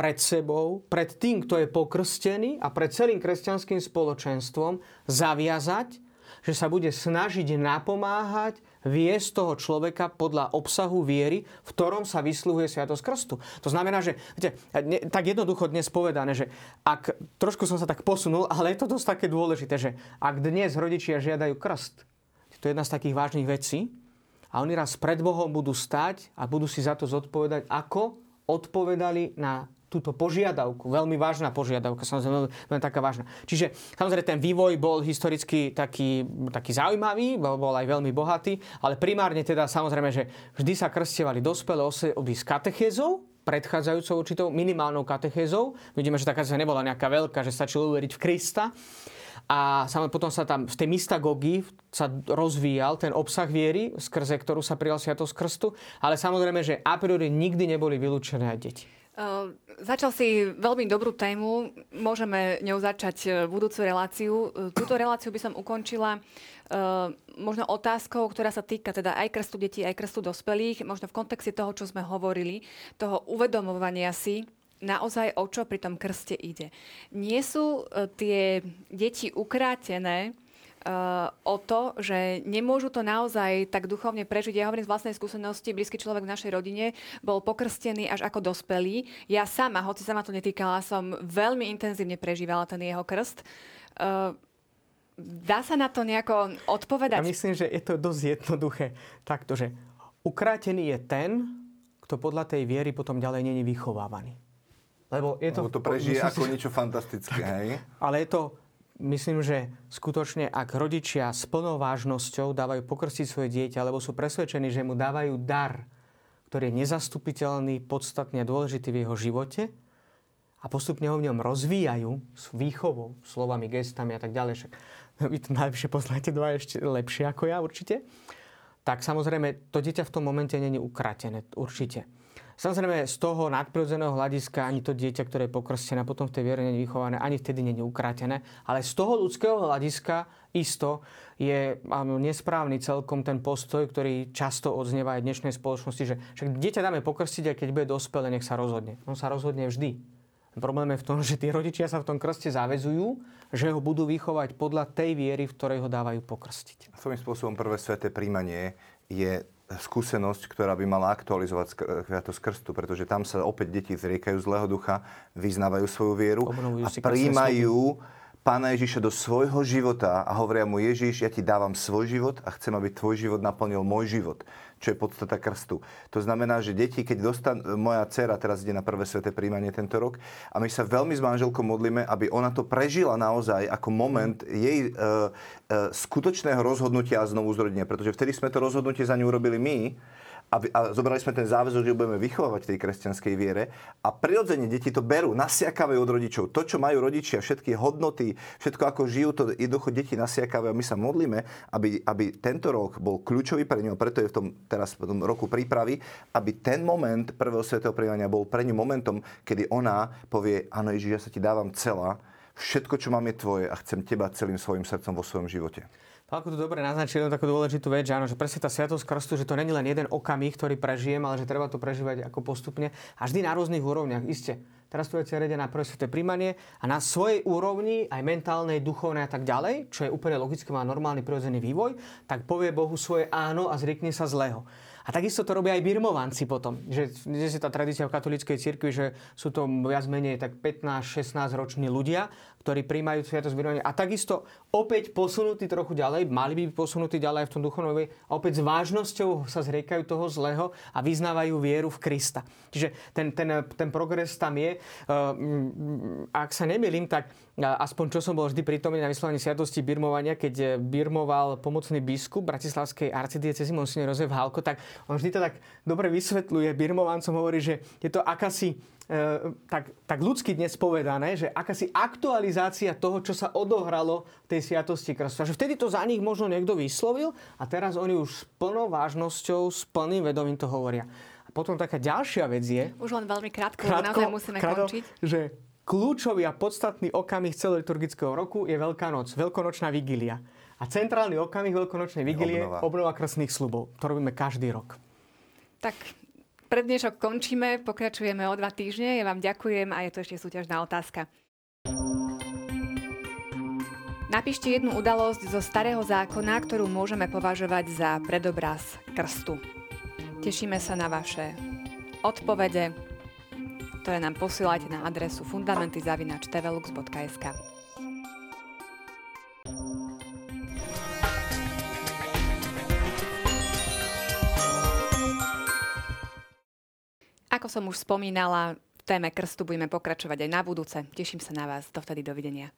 pred sebou, pred tým, kto je pokrstený a pred celým kresťanským spoločenstvom zaviazať, že sa bude snažiť napomáhať, viesť toho človeka podľa obsahu viery, v ktorom sa vysluhuje Sviatosť Krstu. To znamená, že viete, ne, tak jednoducho dnes povedané, že ak, trošku som sa tak posunul, ale je to dosť také dôležité, že ak dnes rodičia žiadajú krst, to je jedna z takých vážnych vecí, a oni raz pred Bohom budú stať a budú si za to zodpovedať, ako odpovedali na túto požiadavku. Veľmi vážna požiadavka, samozrejme veľmi, taká vážna. Čiže samozrejme ten vývoj bol historicky taký, taký zaujímavý, bol, bol aj veľmi bohatý, ale primárne teda samozrejme, že vždy sa krstievali dospelé osoby s katechézou, predchádzajúcou určitou minimálnou katechézou. Vidíme, že taká sa nebola nejaká veľká, že stačilo uveriť v Krista. A potom sa tam v tej mystagógii sa rozvíjal ten obsah viery, skrze ktorú sa prijal sviatosť krstu, ale samozrejme, že a priori nikdy neboli vylúčené aj deti. Uh, začal si veľmi dobrú tému, môžeme ňou začať e, budúcu reláciu. E, túto reláciu by som ukončila uh, možno otázkou, ktorá sa týka teda aj krstu detí, aj krstu dospelých, možno v kontexte toho, čo sme hovorili, toho uvedomovania si, naozaj o čo pri tom krste ide. Nie sú tie deti ukrátené o to, že nemôžu to naozaj tak duchovne prežiť. Ja hovorím z vlastnej skúsenosti, blízky človek v našej rodine bol pokrstený až ako dospelý. Ja sama, hoci sa ma to netýkala, som veľmi intenzívne prežívala ten jeho krst. Uh, dá sa na to nejako odpovedať? Ja myslím, že je to dosť jednoduché. Takto, že ukrátený je ten, kto podľa tej viery potom ďalej není vychovávaný. Lebo je to... Lebo to prežije ako niečo fantastické, hej? Ale je to myslím, že skutočne, ak rodičia s plnou vážnosťou dávajú pokrstiť svoje dieťa, alebo sú presvedčení, že mu dávajú dar, ktorý je nezastupiteľný, podstatný a dôležitý v jeho živote a postupne ho v ňom rozvíjajú s výchovou, slovami, gestami a tak ďalej, však vy to najlepšie poznáte dva ešte lepšie ako ja určite, tak samozrejme to dieťa v tom momente není ukratené, určite. Samozrejme, z toho nadprirodzeného hľadiska ani to dieťa, ktoré je pokrstené, potom v tej viere nie je vychované, ani vtedy nie je ukrátené. Ale z toho ľudského hľadiska isto je nesprávny celkom ten postoj, ktorý často odznieva aj v dnešnej spoločnosti, že však dieťa dáme pokrstiť a keď bude dospelé, nech sa rozhodne. On sa rozhodne vždy. Problém je v tom, že tí rodičia sa v tom krste zavezujú, že ho budú vychovať podľa tej viery, v ktorej ho dávajú pokrstiť. Svojím spôsobom prvé sveté príjmanie je skúsenosť, ktorá by mala aktualizovať Sviatosť krstu, pretože tam sa opäť deti zriekajú zlého ducha, vyznávajú svoju vieru Obnovujú a príjmajú Pána Ježiša do svojho života a hovoria mu Ježiš, ja ti dávam svoj život a chcem, aby tvoj život naplnil môj život čo je podstata krstu. To znamená, že deti, keď dostan, moja dcera teraz ide na prvé sveté príjmanie tento rok a my sa veľmi s manželkou modlíme, aby ona to prežila naozaj ako moment jej e, e, skutočného rozhodnutia a znovu zrodenia. Pretože vtedy sme to rozhodnutie za ňu urobili my a, a zobrali sme ten záväzok, že budeme vychovávať v tej kresťanskej viere a prirodzene deti to berú, nasiakavajú od rodičov. To, čo majú rodičia, všetky hodnoty, všetko ako žijú, to jednoducho deti nasiakavajú a my sa modlíme, aby, aby tento rok bol kľúčový pre ňu, preto je v tom teraz v tom roku prípravy, aby ten moment prvého svetého príjmania bol pre ňu momentom, kedy ona povie, áno Ježiš, ja sa ti dávam celá, všetko, čo mám je tvoje a chcem teba celým svojim srdcom vo svojom živote. Ako to dobre naznačil takú dôležitú vec, že áno, že presne tá sviatosť krstu, že to není len jeden okamih, ktorý prežijem, ale že treba to prežívať ako postupne a vždy na rôznych úrovniach. Isté, teraz tu je ide na prvé sveté príjmanie a na svojej úrovni, aj mentálnej, duchovnej a tak ďalej, čo je úplne logické, má normálny prirodzený vývoj, tak povie Bohu svoje áno a zriekne sa zlého. A takisto to robia aj birmovanci potom. Že je tá tradícia v katolíckej cirkvi, že sú to viac menej tak 15-16 roční ľudia, ktorí príjmajú sviatosť birmovania. A takisto opäť posunutí trochu ďalej, mali by byť posunutí ďalej v tom duchovnom opäť s vážnosťou sa zriekajú toho zlého a vyznávajú vieru v Krista. Čiže ten, ten, ten progres tam je. Ehm, ak sa nemýlim, tak aspoň čo som bol vždy prítomný na vyslovení sviatosti birmovania, keď eh, birmoval pomocný biskup Bratislavskej arcidiecezy Monsignor Jozef Halko, tak on vždy to tak dobre vysvetľuje. Birmovancom hovorí, že je to akási E, tak, tak ľudsky dnes povedané, že akási aktualizácia toho, čo sa odohralo v tej sviatosti krstu. Že vtedy to za nich možno niekto vyslovil a teraz oni už s plnou vážnosťou, s plným vedomím to hovoria. A potom taká ďalšia vec je... Už len veľmi krátko, krátko naozaj musíme krátko, končiť. Že kľúčový a podstatný okamih celoliturgického roku je Veľká noc, Veľkonočná vigília. A centrálny okamih Veľkonočnej vigílie obnova. obnova krstných slubov. To robíme každý rok. Tak pre dnešok končíme, pokračujeme o dva týždne. Ja vám ďakujem a je to ešte súťažná otázka. Napíšte jednu udalosť zo starého zákona, ktorú môžeme považovať za predobraz krstu. Tešíme sa na vaše odpovede, ktoré nám posielate na adresu fundamentyzavinačtvelux.sk. Ako som už spomínala, v téme krstu budeme pokračovať aj na budúce. Teším sa na vás. Dovtedy dovidenia.